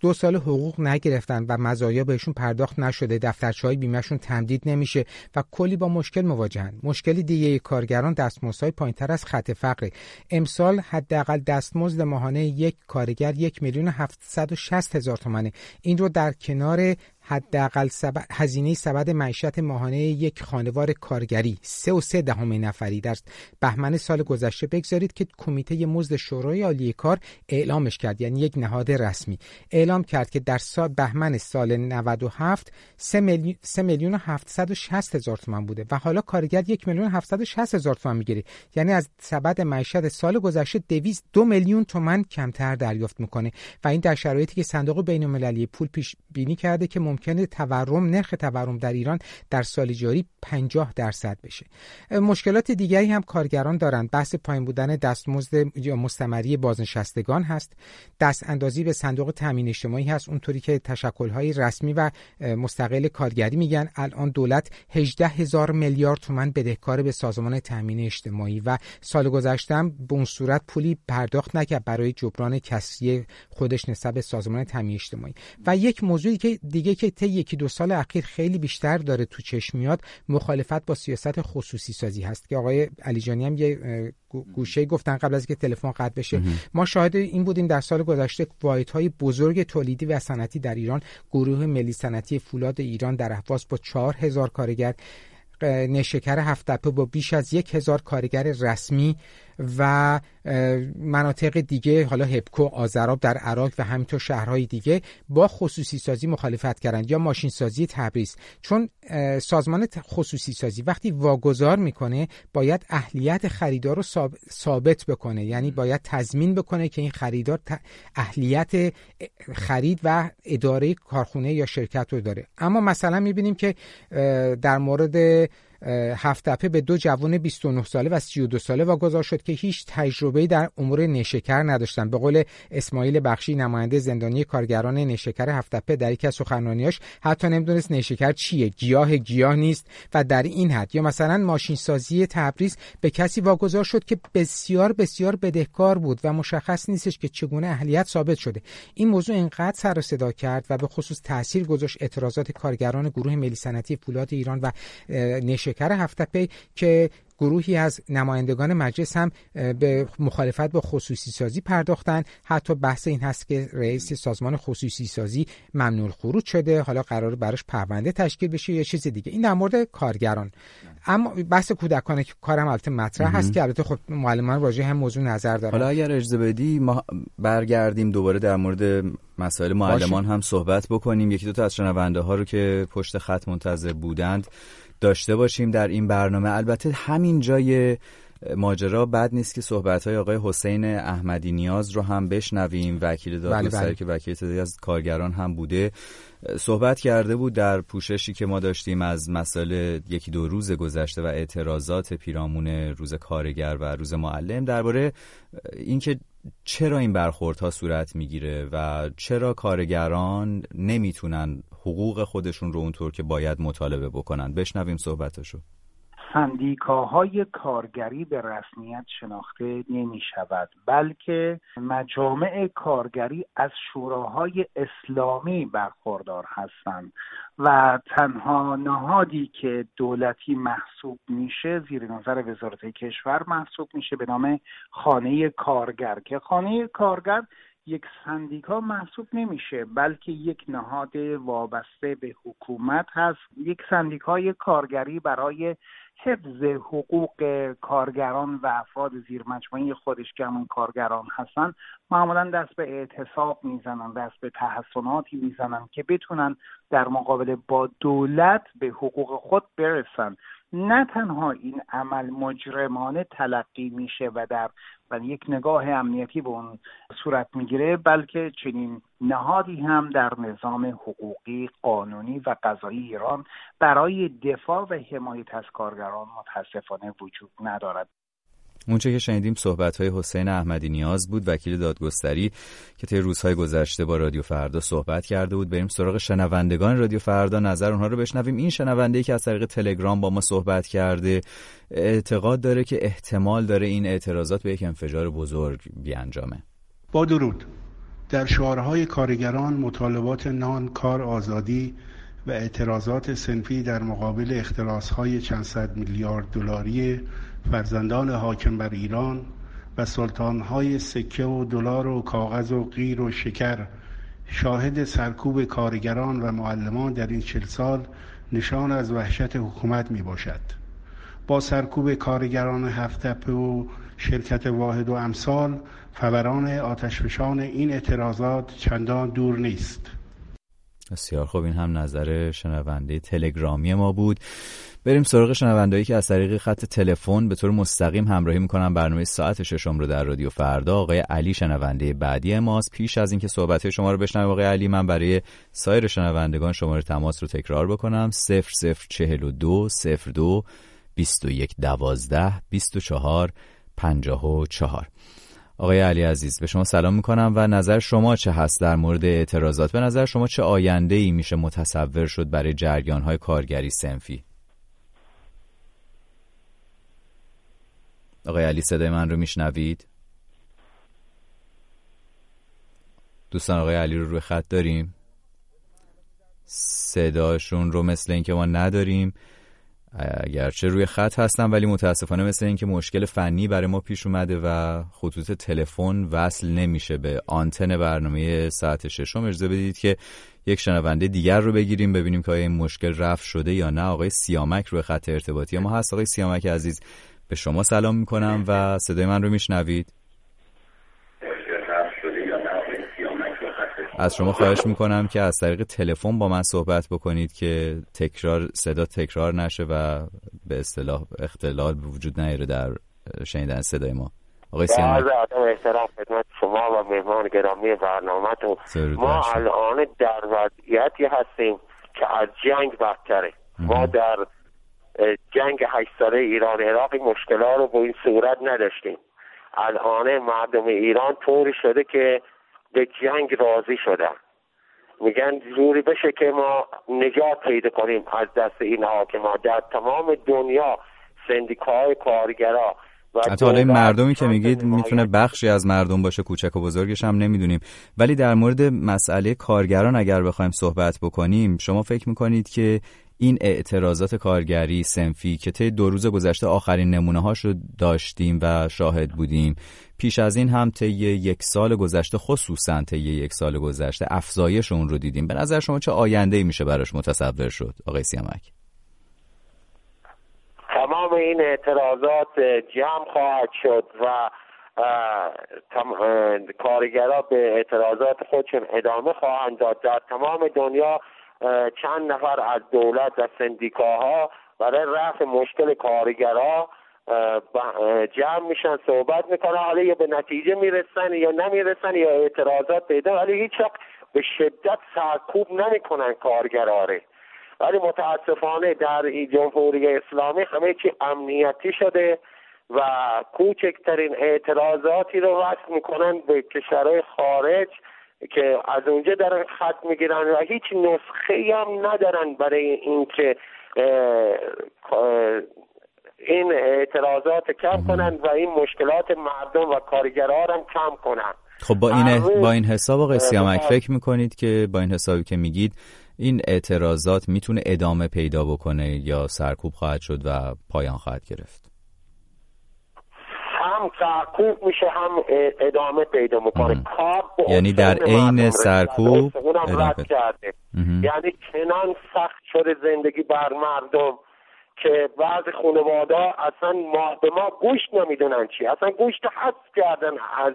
دو, سال حقوق نگرفتن و مزایا بهشون پرداخت نشده دفترچه های بیمهشون تمدید نمیشه و کلی با مشکل مواجهن. مشکلی دیگه کارگران دستمزدهای پایینتر از خط فقره. امسال حداقل دستمزد ماهانه یک کارگر یک میلیون هزار تومنه. این رو در کنار حداقل سب... هزینه سبد معیشت ماهانه یک خانوار کارگری سه و سه دهم نفری در بهمن سال گذشته بگذارید که کمیته مزد شورای عالی کار اعلامش کرد یعنی یک نهاد رسمی. اعلام کرد که در سال بهمن سال 97 3 میلیون 3 میلیون و 760 هزار تومان بوده و حالا کارگر یک میلیون 760 هزار تومان می‌گیره. یعنی از سبد معیشت سال گذشته 200 دو میلیون تومان کمتر دریافت می‌کنه. و این در شرایطی که صندوق بین المللی پول پیش بینی کرده که ممکنه تورم نرخ تورم در ایران در سال جاری 50 درصد بشه. مشکلات دیگری هم کارگران دارند. بحث پایین بودن دستمزد یا مستمری بازنشستگان هست. دست اندازی به صندوق تامین اجتماعی هست. اونطوری که تشکل‌های رسمی و مستقل کارگری میگن. الان دولت 18 هزار میلیارد تومان بدهکار به سازمان تامین اجتماعی و سال گذشته به اون صورت پولی پرداخت نکرد برای جبران کسری خودش نسبت به سازمان تامین اجتماعی. و یک موضوعی که دیگه که طی یکی دو سال اخیر خیلی بیشتر داره تو چشم میاد مخالفت با سیاست خصوصی سازی هست. که آقای علیجانی هم یه گوشه گفتن قبل از که تلفن قطع بشه. ما شاهد این بودیم در سال گذشته های بزرگ تولیدی و صنعتی در ایران گروه ملی صنعتی فولاد ایران در اهواز با چهار هزار کارگر نشکر هفتپه با بیش از یک هزار کارگر رسمی و مناطق دیگه حالا هپکو آزراب در عراق و همینطور شهرهای دیگه با خصوصی سازی مخالفت کردند یا ماشین سازی تبریز چون سازمان خصوصی سازی وقتی واگذار می‌کنه باید اهلیت خریدار رو ثابت بکنه. یعنی باید تضمین بکنه که این خریدار اهلیت خرید و اداره کارخونه یا شرکت رو داره. اما مثلا می‌بینیم که در مورد هفت به دو جوان 29 ساله و 32 ساله واگذار شد که هیچ تجربه در امور نشکر نداشتن به قول اسماعیل بخشی نماینده زندانی کارگران نشکر هفت در یکی از سخنرانیاش حتی نمی‌دونست نشکر چیه. گیاه گیاه نیست و در این حد. یا مثلا ماشین سازی تبریز به کسی واگذار شد که بسیار بسیار بدهکار بود و مشخص نیستش که چگونه اهلیت ثابت شده. این موضوع انقدر سر صدا کرد و به خصوص تاثیر گذاشت اعتراضات کارگران گروه ملی صنعتی فولاد ایران و شکر هفته که گروهی از نمایندگان مجلس هم به مخالفت با خصوصی سازی پرداختن. حتی بحث این هست که رئیس سازمان خصوصی سازی ممنوع خروج شده. حالا قرار براش پرونده تشکیل بشه یا چیز دیگه. این در مورد کارگران. اما بحث کودکان کارم البته مطرح هست که البته خب معلمان راجع هم موضوع نظر دارن. حالا اگر اجازه بدی ما برگردیم دوباره در مورد مسائل معلمان هم صحبت بکنیم. یکی دو تا از شنونده ها رو که پشت خط منتظر بودند. داشته باشیم در این برنامه البته همین جای ماجرا بد نیست که صحبت های آقای حسین احمدی نیاز رو هم بشنویم وکیل دادگستری بله، بله. که وکیل تعدادی از کارگران هم بوده صحبت کرده بود در پوششی که ما داشتیم از مسائل یکی دو روز گذشته و اعتراضات پیرامون روز کارگر و روز معلم درباره اینکه چرا این برخوردها صورت می‌گیره و چرا کارگران نمی‌تونن حقوق خودشون رو اونطور که باید مطالبه بکنن. بشنویم صحبتشو. سندیکاهای کارگری به رسمیت شناخته نمی شود بلکه مجامع کارگری از شوراهای اسلامی برخوردار هستند و تنها نهادی که دولتی محسوب میشه زیر نظر وزارت کشور محسوب میشه به نام خانه کارگر که خانه کارگر یک سندیکا محسوب نمیشه بلکه یک نهاد وابسته به حکومت هست. یک سندیکای کارگری برای حفظ حقوق کارگران و افراد زیر مجموعه خودش که همون کارگران هستن معمولا دست به اعتصاب می‌زنن دست به تحسناتی می‌زنن که بتونن در مقابل با دولت به حقوق خود برسن. نه تنها این عمل مجرمانه تلقی میشه و در و یک نگاه امنیتی به اون صورت می‌گیره بلکه چنین نهادی هم در نظام حقوقی قانونی و قضایی ایران برای دفاع و حمایت از کارگران متاسفانه وجود ندارد. اونچه که شنیدیم صحبت های حسین احمدی نیاز بود وکیل دادگستری که طی روزهای گذشته با رادیو فردا صحبت کرده بود. بریم سراغ شنوندگان رادیو فردا. نظر اونها رو بشنویم. این شنونده که از طریق تلگرام با ما صحبت کرده اعتقاد داره که احتمال داره این اعتراضات به یک انفجار بزرگ بیانجامه. با درود. در شعارهای کارگران مطالبات نان کار آزادی و اعتراضات سنفی در مقابل اختلاسهای چند صد میلیارد دلاری فرزندان حاکم بر ایران و سلطانهای سکه و دلار و کاغذ و غیر و شکر شاهد سرکوب کارگران و معلمان در این چل سال نشان از وحشت حکومت می باشد با سرکوب کارگران هفتپه و شرکت واحد و امثال فوران آتشفشان این اعتراضات چندان دور نیست. بسیار خوب این هم نظر شنونده تلگرامی ما بود. بریم سراغ شنوندهایی که از طریق خط تلفن به طور مستقیم همراهی می‌کنن برنامه ساعت ششم رو در رادیو فردا. آقای علی شنونده بعدی ماست. پیش از اینکه صحبت شما رو بشنویم آقای علی من برای سایر شنوندگان شماره تماس رو تکرار بکنم. 0042 02 21 12 24 54 آقای علی عزیز به شما سلام می‌کنم و نظر شما چه هست در مورد اعتراضات؟ به نظر شما چه آینده ای میشه متصور شد برای جریان های کارگری سنفی؟ آقای علی صدای من رو میشنوید؟ دوستان آقای علی رو روی خط داریم؟ صداشون رو مثل اینکه ما نداریم. اگرچه روی خط هستم ولی متاسفانه مثل اینکه مشکل فنی برای ما پیش اومده و خطوط تلفن وصل نمیشه به آنتن برنامه ساعت ششم اجازه بدید که یک شنونده دیگر رو بگیریم ببینیم که آیا این مشکل رفت شده یا نه. آقای سیامک روی خط ارتباطی ما هست. آقای سیامک عزیز به شما سلام می‌کنم و صدای من رو میشنوید. از شما خواهش می‌کنم که از طریق تلفن با من صحبت بکنید که تکرار صدا تکرار نشه و به اصطلاح اختلال به وجود نیاره در شنیدن صدای ما. آقای سیامک. احترام خدمت شما و مهمان گرامی برنامهتون. ما الان در وضعیتی هستیم که از جنگ بدتره. ما در جنگ هشت ساله ایران عراق مشکلات رو به این صورت نداشتیم. الان مردم ایران طوری شده که به جنگ راضی شدن میگن جوری بشه که ما نجات پیدا کنیم. از دست این حاکمان در تمام دنیا سندیکاهای کارگرا حتی حالا این مردمی که میگید می‌تونه بخشی از مردم باشه کوچک و بزرگش هم نمی‌دونیم. ولی در مورد مسئله کارگران اگر بخوایم صحبت بکنیم شما فکر می‌کنید که این اعتراضات کارگری سنفی که طی دو روز گذشته آخرین نمونه هاش رو داشتیم و شاهد بودیم. پیش از این هم طی یک سال گذشته خصوصا طی یک سال گذشته افزایش اون رو دیدیم. به نظر شما چه آینده ای میشه براش متصور شد آقای سیامک؟ تمام این اعتراضات جمع خواهد شد و کارگرا به اعتراضات خودشون ادامه خواهند داد. در تمام دنیا چند نفر از دولت و سندیکاها برای رفع مشکل کارگرها جمع میشن صحبت می‌کنن. حالا یا به نتیجه می‌رسن یا نمی‌رسن یا اعتراضات پیدا ولی هیچ وقت به شدت سرکوب نمی‌کنن کارگراره ولی متاسفانه در جمهوری اسلامی همه چی امنیتی شده و کوچکترین اعتراضاتی رو وصل می‌کنن به کشورهای خارج که از اونجا دارن خط می‌گیرن و هیچ نسخه هم ندارن برای اینکه این اعتراضات کم کنن و این مشکلات مردم و کارگرها هم کم کنن. خب با این با این حساب آقای سیامک فکر می‌کنید که با این حسابی که میگید این اعتراضات می‌تونه ادامه پیدا بکنه یا سرکوب خواهد شد و پایان خواهد گرفت؟ هم سرکوب میشه هم ادامه پیدا می‌کنه. کار یعنی در عین سرکوب رد کرده. یعنی چنان سخت شده زندگی بر مردم که بعض خانواده اصلا ما به ما گوشت نمی‌دونن چی. اصلا گوشت حذف کردن از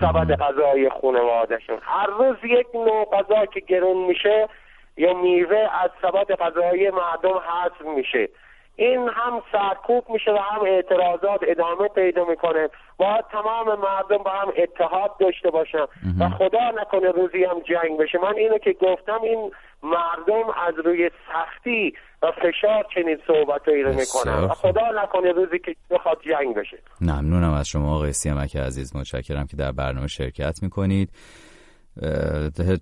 سبد غذای خانوادهشون. هر روز یک نوع غذا که گرون میشه یا میوه از سبد غذایی مردم حذف میشه. این هم سرکوب میشه و هم اعتراضات ادامه پیدا می‌کنه. باید تمام مردم با هم اتحاد داشته باشن. و خدا نکنه روزی هم جنگ بشه. من اینو که گفتم این مردم از روی سختی و فشار چنین صحبتهایی رو می‌کنن. خدا نکنه روزی که بخواد جنگ بشه. ممنونم از شما آقای سیامک عزیز. متشکرم که در برنامه شرکت می‌کنید.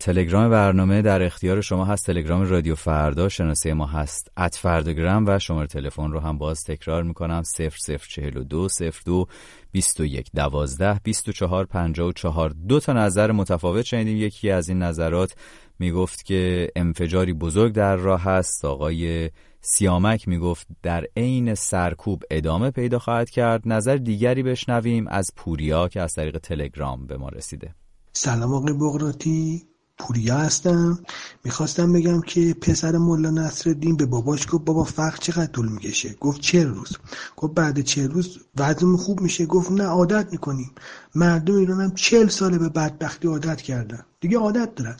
تلگرام برنامه در اختیار شما هست. تلگرام رادیو فردا شناسه ما هست. ات فردگرام و شماره تلفن رو هم باز تکرار می‌کنم. 0042 02 21 12 24 54 دو تا نظر متفاوت شنیدیم. یکی از این نظرات می‌گفت که انفجاری بزرگ در راه هست آقای سیامک می‌گفت در عین سرکوب ادامه پیدا خواهد کرد. نظر دیگری بشنویم از پوریا که از طریق تلگرام به ما رسیده. سلام آقای بغراتی. پوریا هستم. می‌خواستم بگم که پسر ملا نصرالدین به باباش گفت بابا فقر چقدر طول می‌کشه؟ گفت چه روز. گفت بعد چه روز وضعمون خوب میشه. گفت نه عادت می‌کنیم. مردم ایران هم چل ساله به بدبختی عادت کردن. دیگه عادت دارن.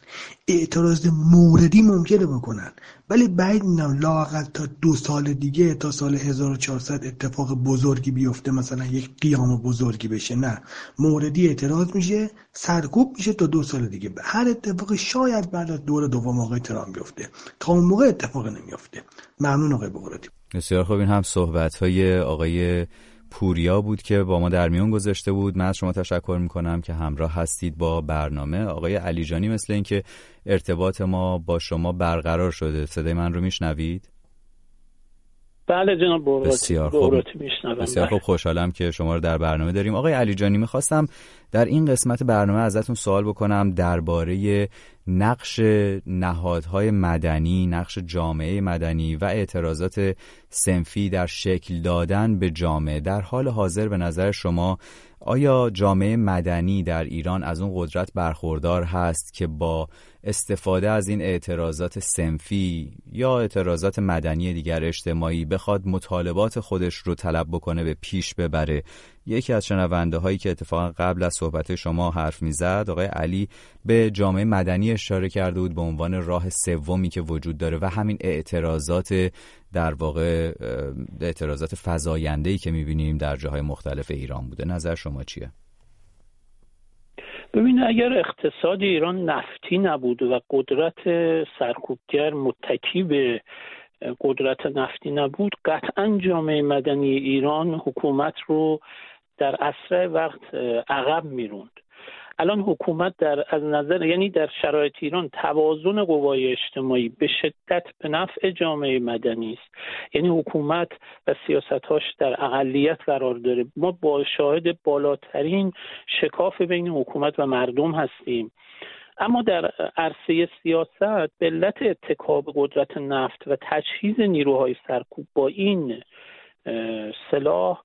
اعتراض موردی ممکنه بکنن. ولی بعید می‌دونم لاقل تا دو سال دیگه تا سال 1400 اتفاق بزرگی بیفته مثلا یک قیام بزرگی بشه. نه. موردی اعتراض میشه سرکوب میشه تا دو سال دیگه. هر اتفاق شاید بعد از دور دوم آقای ترامپ بیفته. تا اون موقع اتفاق نمیفته ممنون آقای بغراتی بسیار خوب. این هم صحبت های آقای پوریا بود که با ما در میون گذاشته بود. من از شما تشکر می‌کنم که همراه هستید با برنامه. آقای علیجانی مثل اینکه ارتباط ما با شما برقرار شده. صدای من رو میشنوید؟ بله جناب بسیار خوب. بسیار خوب خوشحالم که شما رو در برنامه داریم. آقای علی جانی می‌خواستم در این قسمت برنامه ازتون سوال بکنم درباره نقش نهادهای مدنی نقش جامعه مدنی و اعتراضات سنفی در شکل دادن به جامعه. در حال حاضر به نظر شما آیا جامعه مدنی در ایران از اون قدرت برخوردار هست که با استفاده از این اعتراضات سنفی یا اعتراضات مدنی دیگر اجتماعی بخواد مطالبات خودش رو طلب بکنه به پیش ببره؟ یکی از شنونده هایی که اتفاقا قبل از صحبت شما حرف می‌زد آقای علی به جامعه مدنی اشاره کرده بود به عنوان راه سومی که وجود داره و همین اعتراضات در واقع اعتراضات فزاینده ای که می‌بینیم در جاهای مختلف ایران بوده. نظر شما چیه؟ ببینید اگر اقتصاد ایران نفتی نبود و قدرت سرکوبگر متکی به قدرت نفتی نبود قطعا جامعه مدنی ایران حکومت رو در اسرع وقت عقب می‌روند. الان حکومت در از نظر یعنی در شرایط ایران توازن قوای اجتماعی به شدت به نفع جامعه مدنی است. یعنی حکومت و سیاستهاش در اقلیت قرار داره. ما با شاهد بالاترین شکاف بین حکومت و مردم هستیم. اما در عرصه سیاست به علت اتکاب قدرت نفت و تجهیز نیروهای سرکوب با این سلاح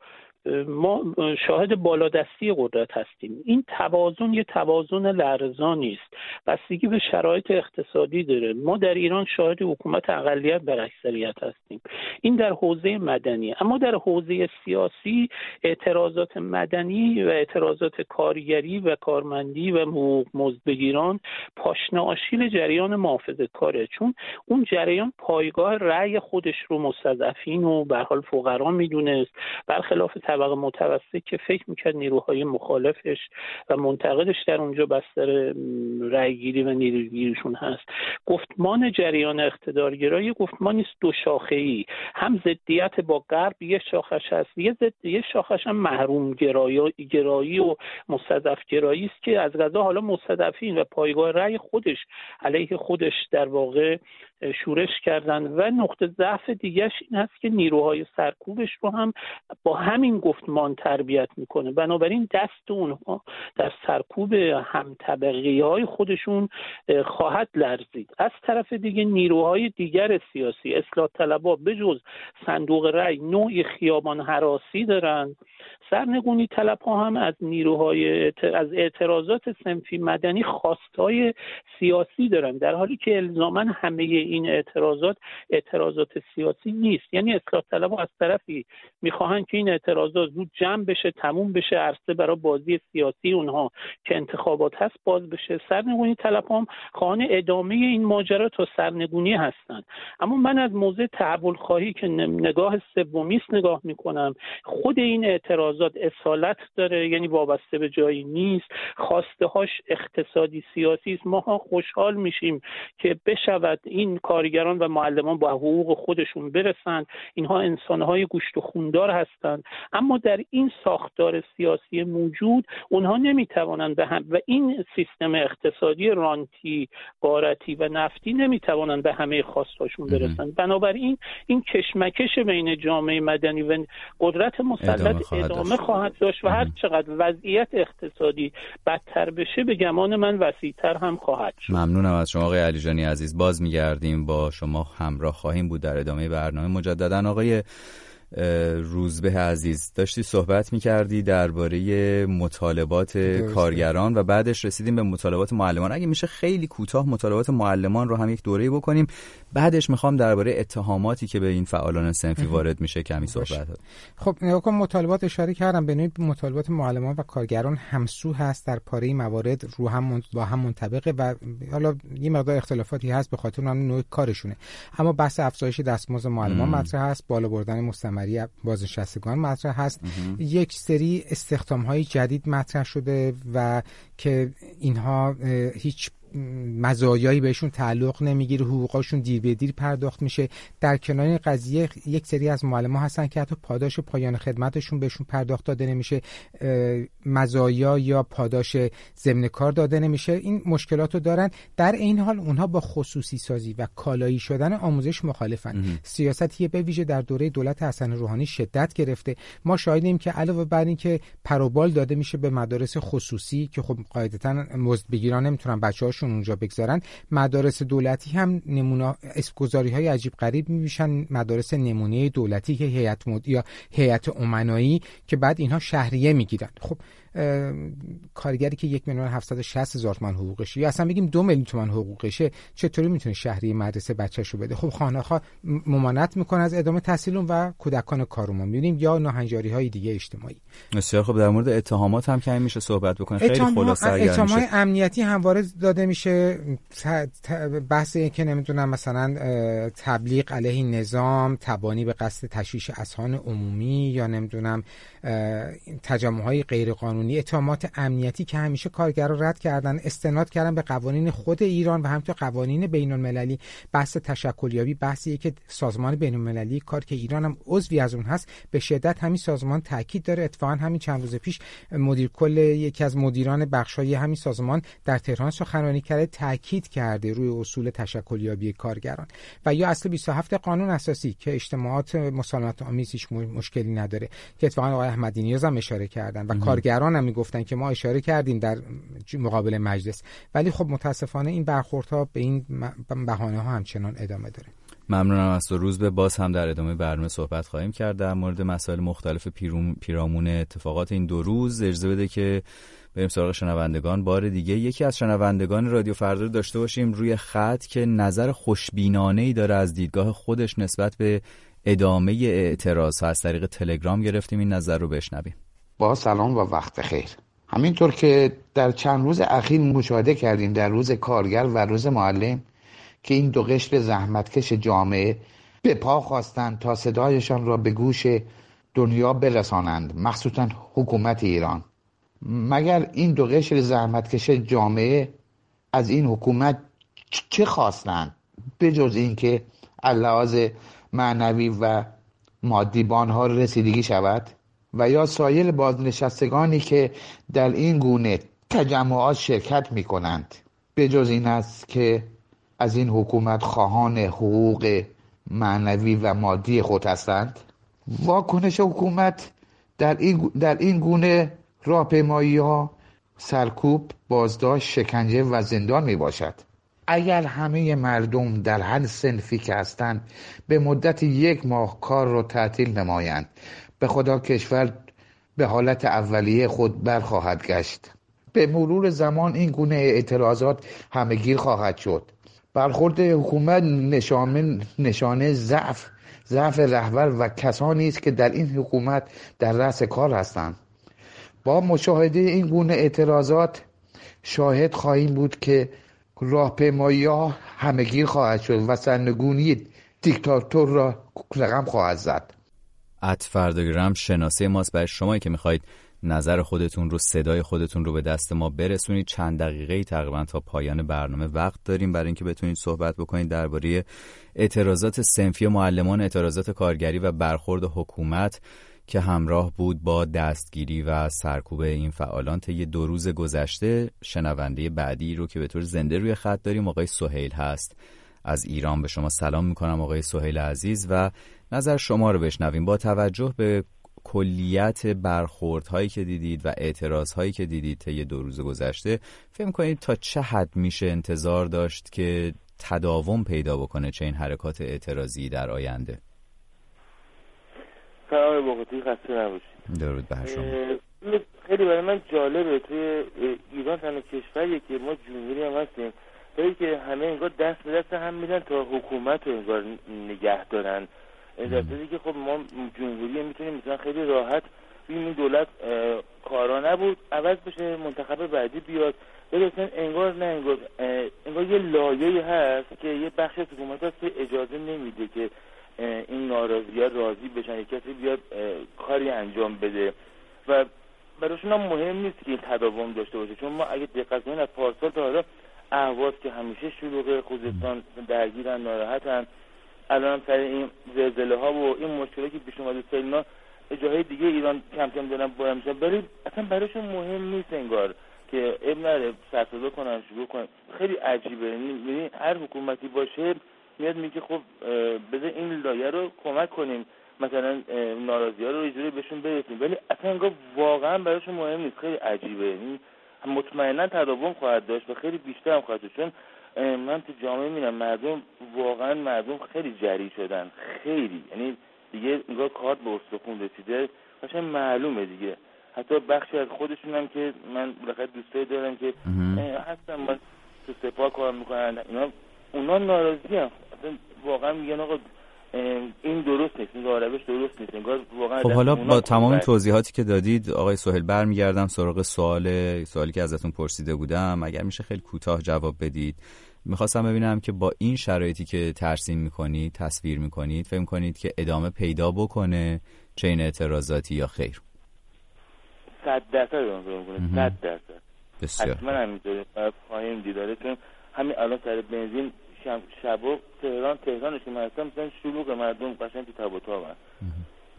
ما شاهد بالادستی قدرت هستیم. این توازن یه توازن لرزانی است. بستگی به شرایط اقتصادی داره. ما در ایران شاهد حکومت اقلیت بر اکثریت هستیم. این در حوزه مدنی. اما در حوزه سیاسی اعتراضات مدنی و اعتراضات کارگری و کارمندی و مزدبگیران پاشنه آشیل جریان محافظه کاره. چون اون جریان پایگاه رأی خودش رو مستضعفین و به حال فقرا می‌دونست. برخلاف طبقه متوسط که فکر می‌کرد نیروهای مخالفش و منتقدش در اونجا بستر رأیگیری و نیروگیریشون هست. گفتمان جریان اقتدارگرایی گفتمانی است دو شاخه ای هم ضدیت با غرب یه شاخش هست. یه ضد یه شاخش هم محروم گرایی, گرایی و مستضعف گرایی است که از غذا حالا مستضعفین و پایگاه رأی خودش علیه خودش در واقع شورش کردن. و نقطه ضعف دیگرش این هست که نیروهای سرکوبش رو هم با همین گفتمان تربیت می‌کنه. بنابراین دست اونها در سرکوب هم طبقی های خودشون خواهد لرزید. از طرف دیگه نیروهای دیگر سیاسی اصلاح طلبا به جز صندوق رأی نوعی خیابان حراسی دارند سرنگونی طلب ها هم از نیروهای از اعتراضات سنفی مدنی خواستای سیاسی دارن. در حالی که الزاما همه این اعتراضات اعتراضات سیاسی نیست. یعنی اصلاح طلب از طرفی می‌خواهند که این اعتراضات اعتراضات زود جمع بشه تموم بشه عرصه برای بازی سیاسی اونها که انتخابات هست باز بشه. سرنگونی طلب هم خانه ادامه این ماجرا تا سرنگونی هستند اما من از موضع تحول خواهی که نگاه سومیست نگاه می‌کنم. خود این اعتراضات اصالت داره یعنی وابسته به جایی نیست. خواسته هاش اقتصادی سیاسی است. ما خوشحال میشیم که بشود این کارگران و معلمان با حقوق خودشون برسند. اینها انسانهای گوشت و خوندار هستند. در این ساختار سیاسی موجود اونها نمی‌توانند به هم و این سیستم اقتصادی رانتی قارتی و نفتی نمی‌توانند به همه خواستاشون برسند. بنابراین این کشمکش بین جامعه مدنی و قدرت مسلط ادامه خواهد داشت. و هر چقدر وضعیت اقتصادی بدتر بشه به گمان من وسیعتر هم خواهد شد. ممنونم از شما آقای علیجانی عزیز. باز میگردیم با شما همراه خواهیم بود در ادامه برنامه. مجددا آقای روزبه عزیز. داشتی صحبت می‌کردی درباره مطالبات کارگران و بعدش رسیدیم به مطالبات معلمان. اگه میشه خیلی کوتاه مطالبات معلمان رو هم یک دوره بکنیم. بعدش می‌خوام درباره اتهاماتی که به این فعالان سنفی وارد میشه کمی صحبت خب نگاه کن مطالبات اشاره کردم. به نوعی مطالبات معلمان و کارگران همسو هست در پاره موارد رو هم با هم منطبقه و حالا یه مقدار اختلافاتی هست به خاطر اون نوع کارشونه. اما بحث افزایش دستمزد معلمان مطرح هست. بالا بردن مستمری بازنشستگان مطرح هست. یک سری استخدام های جدید مطرح شده و که اینها هیچ مزایایی بهشون تعلق نمی‌گیره حقوقاشون دیر به دیر پرداخت میشه. در کنار این قضیه یک سری از معلم هستن که حتی پاداش پایان خدمتشون بهشون پرداخت داده نمیشه. مزایا یا پاداش ضمن کار داده نمیشه. این مشکلات رو دارن. در این حال اونها با خصوصی سازی و کالایی شدن آموزش مخالفن. سیاستی به ویژه در دوره دولت حسن روحانی شدت گرفته. ما شاهدیم که علاوه بر اینکه پروبال داده میشه به مدارس خصوصی که خب قاعدتا مزد بگیران نمی‌تونن بچه‌هاشون اونجا بگذارن مدارس دولتی هم نمونه اسپگذاری های عجیب غریب میشن مدارس نمونه دولتی که هیئت مد... یا هیئت امنایی که بعد اینها شهریه می‌گیرن. خب کارگری که یک میلیون 760 هزار تومان حقوقشه. یا اصلا بگیم دو میلیون تومان حقوقشه چطوری می‌تونه شهری مدرسه بچهش رو بده؟ خب خانه ها ممانعت می‌کنه از ادامه تحصیل و کودکان کارمون می‌بینیم یا ناهنجاری های دیگه اجتماعی. بسیار خب در مورد اتهامات هم کمی میشه صحبت بکنه خیلی خلاصه اتهام های امنیتی همواره داده میشه. بحث این که نمی‌دونم مثلا تبلیغ علیه نظام تبانی به قصد تشویش اذهان عمومی یا نمی‌دونم تجمع های غیر قانونی اتهامات امنیتی که همیشه کارگرا رد کردن استناد کردن به قوانین خود ایران و همینطور قوانین بین المللی بحث تشکلیابی بحثی که سازمان بین المللی کار که ایران هم عضوی از اون هست به شدت همین سازمان تاکید داره. اتفاقا همین چند روز پیش مدیر کل یکی از مدیران بخشای همین سازمان در تهران سخنرانی کرده تاکید کرده روی اصول تشکلیابی کارگران. و یا اصل 27 قانون اساسی که اجتماعات مسالمت آمیز هیچ مشکلی نداره که اتفاقا آقای احمدی نیاز هم اشاره کردن. و کارگران هم می‌گفتن که ما اشاره کردیم در مقابل مجلس. ولی خب متاسفانه این برخوردها به این بهانه ها همچنان ادامه داره. ممنونم از تو. روز به باز هم در ادامه برنامه صحبت خواهیم کرد. در مورد مسائل مختلف پیرامون اتفاقات این دو روز اجازه بده که بریم سراغ شنوندگان. بار دیگه یکی از شنوندگان رادیو فردا رو داشته باشیم روی خط که نظر خوشبینانه ای داره از دیدگاه خودش نسبت به ادامه اعتراض ها از طریق تلگرام گرفتیم این نظر رو بشنویم. با سلام و وقت خیر. همینطور که در چند روز اخیر مشاهده کردیم در روز کارگر و روز معلم که این دو قشر زحمتکش جامعه به پا خواستند تا صدایشان را به گوش دنیا برسانند مخصوصا حکومت ایران. مگر این دو قشر زحمتکش جامعه از این حکومت چه خواستند؟ به جز اینکه لحاظ معنوی و مادی بانها رسیدگی شود؟ و یا سایر بازنشستگانی که در این گونه تجمعات شرکت می کنند به جز این است که از این حکومت خواهان حقوق معنوی و مادی خود هستند. واکنش حکومت در این, در این گونه راهپیمایی ها سرکوب بازداشت شکنجه و زندان می باشد اگر همه مردم در هر سنفی که هستند به مدت یک ماه کار را تعطیل نمایند به خدا کشور به حالت اولیه خود برخواهد گشت. به مرور زمان این گونه اعتراضات همهگیر خواهد شد. برخورد حکومت نشانه, نشانه ضعف ضعف رهبر و کسانی است که در این حکومت در رأس کار هستند. با مشاهده این گونه اعتراضات شاهد خواهیم بود که راهپیمایی ها همگیر خواهد شد و سرنگونی دیکتاتور را رقم خواهد زد. ات فرداگرام شناسه ماست. برای شمایی که می‌خواید نظر خودتون رو صدای خودتون رو به دست ما برسونید. چند دقیقه تقریبا تا پایان برنامه وقت داریم برای اینکه بتونید صحبت بکنید درباره اعتراضات سنفی معلمان اعتراضات کارگری و برخورد حکومت که همراه بود با دستگیری و سرکوب این فعالان طی دو روز گذشته. شنونده بعدی رو که به طور زنده روی خط داریم آقای سهیل هست. از ایران به شما سلام می‌کنم آقای سهیل عزیز و نظر شما رو بشنویم. با توجه به کلیت برخورد هایی که دیدید و اعتراض هایی که دیدید طی دو روز گذشته فکر کنید تا چه حد میشه انتظار داشت که تداوم پیدا بکنه چه این حرکات اعتراضی در آینده؟ سلام بقیتی خسته نباشید. درود بر شما. خیلی برای من جالبه. توی ایران تنها کشوریه که ما جمهوری هم هستیم. که همه انگار دست به دست هم میدن تا حکومت رو انگار نگه دارن. در که خب ما جمهوری می‌تونیم مثلا خیلی راحت این دولت کارا نبود. عوض بشه منتخب بعدی بیاد. ولی انگار نه انگار انگار یه لایه هست که یه بخش از حکومت هست که اجازه نمیده که این ناراضی ها راضی بشن کسی بیاد کاری انجام بده. و براشون هم مهم نیست که این تداوم داشته باشه. چون ما اگه دقت کنیم از پارسال تا حالا اهواز که همیشه شلوغه خوزستان درگیرن ناراحتن. الان سر این زلزله ها و این مشکلاتی که پیش اومده سیلنا جاهای دیگه ایران کم کم دارن باید میشن. ولی اصلا براشون مهم نیست انگار که اب نره سرسازا کنن شروع کنن. خیلی عجیبه. یعنی هر حکومتی باشه میاد میگه خب بذار این لایه رو کمک کنیم. مثلا ناراضی ها رو اینجوری بهشون برسیم. ولی اصلا انگار واقعا براشون مهم نیست. خیلی عجیبه. یعنی مطمئنا تداوم خواهد داشت و خیلی بیشتر هم خواهد داشت چون من تو جامعه می‌بینم مردم واقعا مردم خیلی جری شدن. خیلی. یعنی دیگه نگاه کارت به استخون رسیده. قشنگ معلومه دیگه. حتی بخشی از خودشون هم که من بالاخره دوستایی دارم که هستن من تو سپاه کار می‌کنن. اینا اونا ناراضی هم. واقعا میگن آقا این درست نیست این روش درست نیست انگار واقعا خب حالا با تمام توضیحاتی که دادید آقای سهیل برمیگردم سراغ سوال سوالی که ازتون پرسیده بودم. اگر میشه خیلی کوتاه جواب بدید. می‌خواستم ببینم که با این شرایطی که ترسیم می‌کنید تصویر می‌کنید فکر کنید که ادامه پیدا بکنه چه این اعتراضاتی یا خیر؟ صد درصد صد درصد. حتما همینطوره. خواهیم دیداره چون همین الان سر بنزین شب تهران تهرانش که من هستم مثلا شلوغ مردم قشنگ تو تب و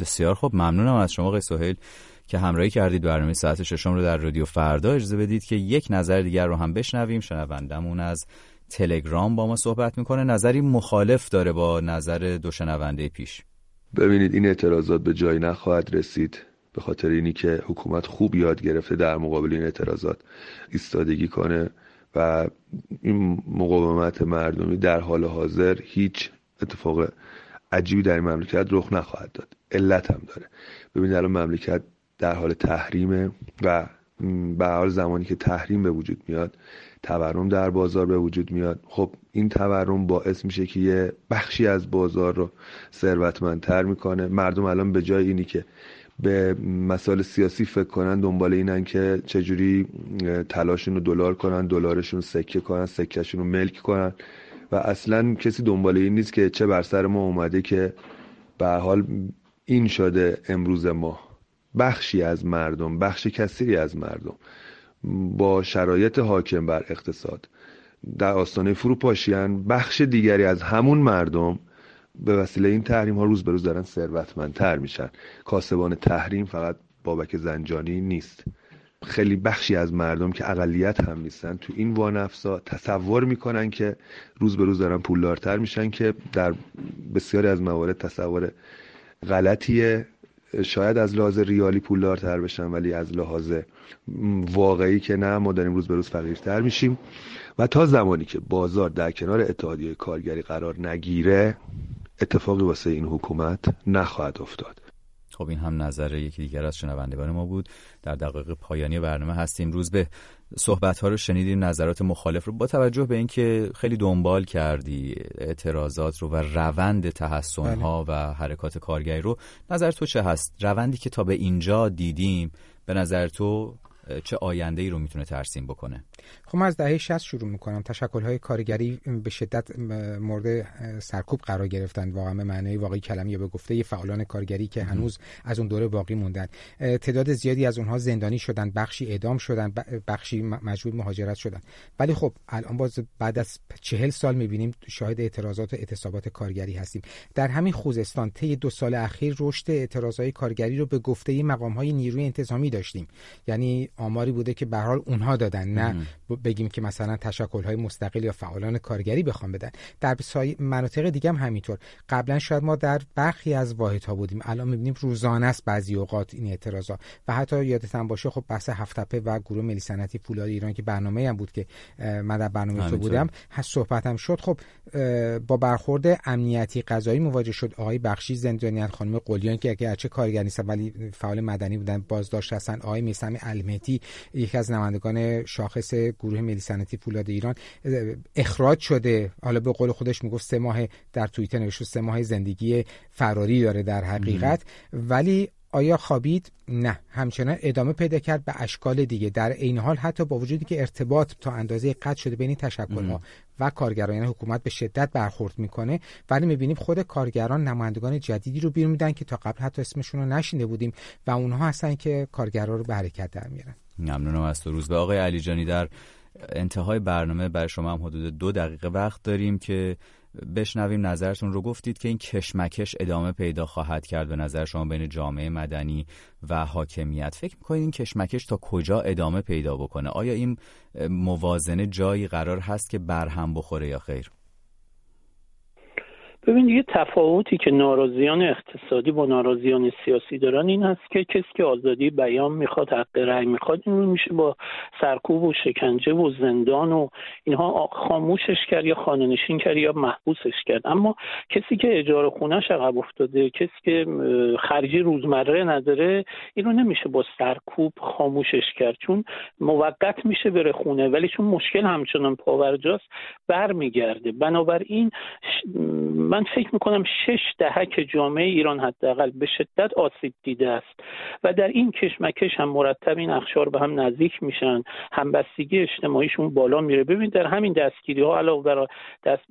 بسیار خوب ممنونم از شما آقای سهیل که همراهی کردید برنامه ساعت ششم رو در رادیو فردا. اجازه بدید که یک نظر دیگر رو هم بشنویم. شنوندمون از تلگرام با ما صحبت می‌کنه. نظری مخالف داره با نظر دو شنونده پیش. ببینید این اعتراضات به جایی نخواهد رسید. به خاطر اینی که حکومت خوب یاد گرفته در مقابل این اعتراضات ایستادگی کنه. و این مقاومت مردمی در حال حاضر هیچ اتفاق عجیبی در این مملکت رخ نخواهد داد. علت هم داره. ببینید الان مملکت در حال تحریمه و به حال زمانی که تحریم به وجود میاد تورم در بازار به وجود میاد. خب این تورم باعث میشه که یه بخشی از بازار رو ثروتمندتر می‌کنه. مردم الان به جای اینی که به مسائل سیاسی فکر کنن دنبال اینن که چجوری تلاشون رو دلار کنن دلارشون سکه کنن سکهشون رو ملک کنن. و اصلا کسی دنبال این نیست که چه بر سر ما اومده که به حال این شده امروز ما. بخشی از مردم بخش کثیری از مردم با شرایط حاکم بر اقتصاد. در آستانه فروپاشیان بخش دیگری از همون مردم به وسیله این تحریم ها روز به روز دارن ثروتمندتر میشن. کاسبان تحریم فقط بابک زنجانی نیست. خیلی بخشی از مردم که اقلیت هم نیستن تو این وانفسا تصور می‌کنن که روز به روز دارن پولدارتر میشن که در بسیاری از موارد تصور غلطیه. شاید از لحاظ ریالی پولدارتر بشن ولی از لحاظ واقعی که نه ما داریم روز به روز فقیرتر میشیم. و تا زمانی که بازار در کنار اتحادیه کارگری قرار نگیره اتفاقی واسه این حکومت نخواهد افتاد. خب این هم نظر یکی دیگر از شنوندگان ما بود. در دقایق پایانی برنامه هستیم. روز به صحبت ها رو شنیدیم نظرات مخالف رو. با توجه به اینکه خیلی دنبال کردی اعتراضات رو و روند تحسن ها بله. و حرکات کارگری رو نظر تو چه هست؟ روندی که تا به اینجا دیدیم به نظر تو چه آینده ای رو می‌تونه ترسیم بکنه؟ خب من از دهه 60 شروع می‌کنم. تشکل های کارگری به شدت مورد سرکوب قرار گرفتن واقعا به معنای واقعی کلمه یا به گفته فعالان کارگری که هنوز از اون دوره باقی موندن. تعداد زیادی از اونها زندانی شدن بخشی اعدام شدن بخشی مجبور مهاجرت شدن ولی خب الان باز بعد از چهل سال می‌بینیم شاهد اعتراضات و اعتصابات کارگری هستیم. در همین خوزستان طی دو سال اخیر رشد اعتراضهای کارگری رو به گفته مقام های نیروی انتظامی داشتیم. یعنی آماری بوده که به حال اونها دادن نه بگیم که مثلا تشکل های مستقل یا فعالان کارگری بخوام بدن. در مناطق دیگه هم همینطور. قبلا شاید ما در برخی از واحدها بودیم. الان می‌بینیم روزانه است بعضی اوقات این اعتراضا. و حتی یادتون باشه خب بحث هفتپه و گروه ملی صنعتی فولاد ایران که برنامه هم بود که من در برنامه تو بودم هست صحبت هم شد. خب با برخورد امنیتی قضایی مواجه شد آقای بخشی زندانیان خانم قلیان که اگه چه کارگر نیستن ولی فعال مدنی بودن بازداشت هستن. آقای میسم المهدی یکی از نمایندگان شاخص گروه ملی صنعتی فولاد ایران اخراج شده. حالا به قول خودش می‌گفت سه ماه در توییتر نوشته سه ماه زندگی فراری داره در حقیقت. ولی آیا خوابید؟ نه. همچنان ادامه پیدا کرد به اشکال دیگه. در این حال حتی با وجودی که ارتباط تا اندازه قطع شده بین تشکلها و کارگران یعنی حکومت به شدت برخورد می‌کنه ولی می‌بینیم خود کارگران نمایندگان جدیدی رو بیرون میدن که تا قبل حتی اسمشون رو نشینده بودیم و اونها هستن که کارگران رو به حرکت در میارن. ممنونم از تو. روز به آقای علی جانی در انتهای برنامه برای شما هم حدود دو دقیقه وقت داریم که بشنویم نظرتون رو گفتید که این کشمکش ادامه پیدا خواهد کرد به نظر شما بین جامعه مدنی و حاکمیت. فکر می‌کنید این کشمکش تا کجا ادامه پیدا بکنه؟ آیا این موازنه جایی قرار هست که برهم بخوره یا خیر؟ ببین یه تفاوتی که ناراضیان اقتصادی با ناراضیان سیاسی دارن این هست که کسی که آزادی بیان می‌خواد حق رأی می‌خواد این میشه با سرکوب و شکنجه و زندان و اینها خاموشش کرد یا خانه نشین کرد یا محبوسش کرد. اما کسی که اجاره خونهش عقب افتاده کسی که خرجی روزمره نداره این رو نمیشه با سرکوب خاموشش کرد. چون موقت میشه بره خونه ولی چون مشکل همچنان پاورجاست برمیگرده. بنابراین من فکر می‌کنم شش دهک جامعه ایران حداقل به شدت آسیب دیده است و در این کشمکش هم مرتب این اخشار به هم نزدیک میشن. همبستگی اجتماعیشون بالا میره. ببین در همین دستگیری ها علاوه بر دست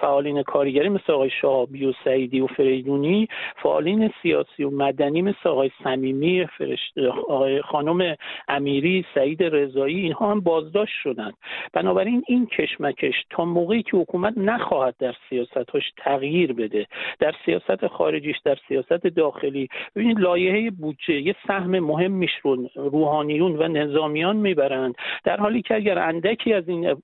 فعالین کارگری مثل آقای شهابی و سعیدی و فریدونی فعالین سیاسی و مدنی مثل آقای صمیمی آقای خانم امیری سعید رضایی اینها هم بازداشت شدند بنابراین این کشمکش تا موقعی که حکومت نخواهد در سیاستاش تغییر بده. در سیاست خارجیش در سیاست داخلی ببینید لایحه بودجه یه سهم مهمیش رو روحانیون و نظامیان می‌برند. در حالی که اگر اندکی از این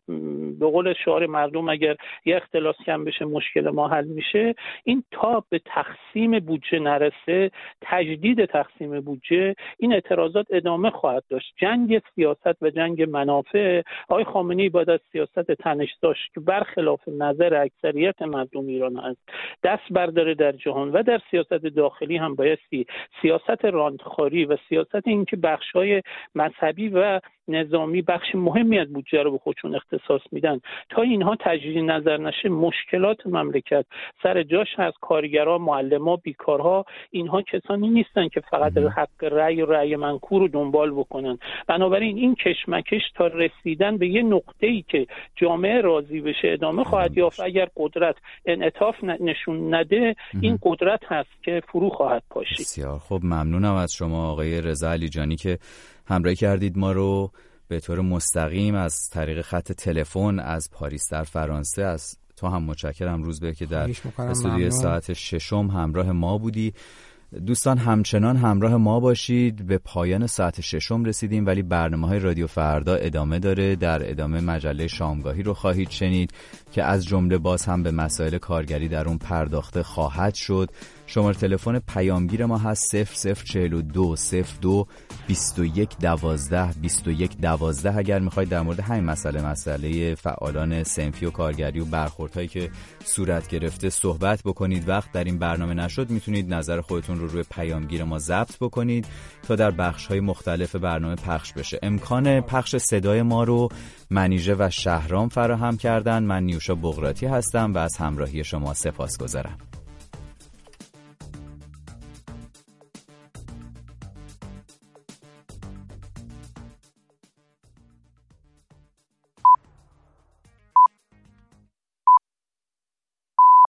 به قول شعار مردم اگر یه اختلاس کم بشه مشکل ما حل میشه. این تا به تقسیم بودجه نرسه تجدید تقسیم بودجه این اعتراضات ادامه خواهد داشت. جنگ سیاست و جنگ منافع آقای خامنه‌ای باید از سیاست تنش داشت که برخلاف نظر اکثریت مردم ایران هست دست برداره در جهان و در سیاست داخلی هم بایستی سیاست راندخاری و سیاست اینکه بخشای مذهبی و نظامی بخش مهمی از بودجه رو به خودشون اختصاص میدن. تا اینها تجدید نظر نشه مشکلات مملکت. سر جاش هست کارگرها معلما بیکارها اینها کسانی نیستن که فقط حق رأی و رأی منکور رو دنبال بکنن. بنابراین این کشمکش تا رسیدن به یه نقطه ای که جامعه راضی بشه ادامه خواهد یافت. اگر قدرت انعطاف نشون نده این قدرت هست که فرو خواهد پاشید. بسیار. خب ممنونم از شما آقای رضا علی جانی که همراهی کردید ما رو به طور مستقیم از طریق خط تلفن از پاریس در فرانسه از تو هم متشکرم روز به که در استودیو ساعت ششم همراه ما بودی. دوستان همچنان همراه ما باشید. به پایان ساعت ششم رسیدیم ولی برنامه های رادیو فردا ادامه داره. در ادامه مجله شامگاهی رو خواهید شنید که از جمله باز هم به مسائل کارگری در اون پرداخته خواهد شد. شماره تلفن پیامگیر ما هست 0042 02 21 12 21 12 اگر می‌خواید در مورد همین مسئله مسئله فعالان سنفی و کارگری و برخوردهایی که صورت گرفته صحبت بکنید وقت در این برنامه نشد می‌تونید نظر خودتون رو رو روی پیامگیر ما ضبط بکنید تا در بخش های مختلف برنامه پخش بشه. امکان پخش صدای ما رو منیژه و شهرام فراهم کردن. من نیوشا بغراتی هستم و از همراهی شما سپاس گذارم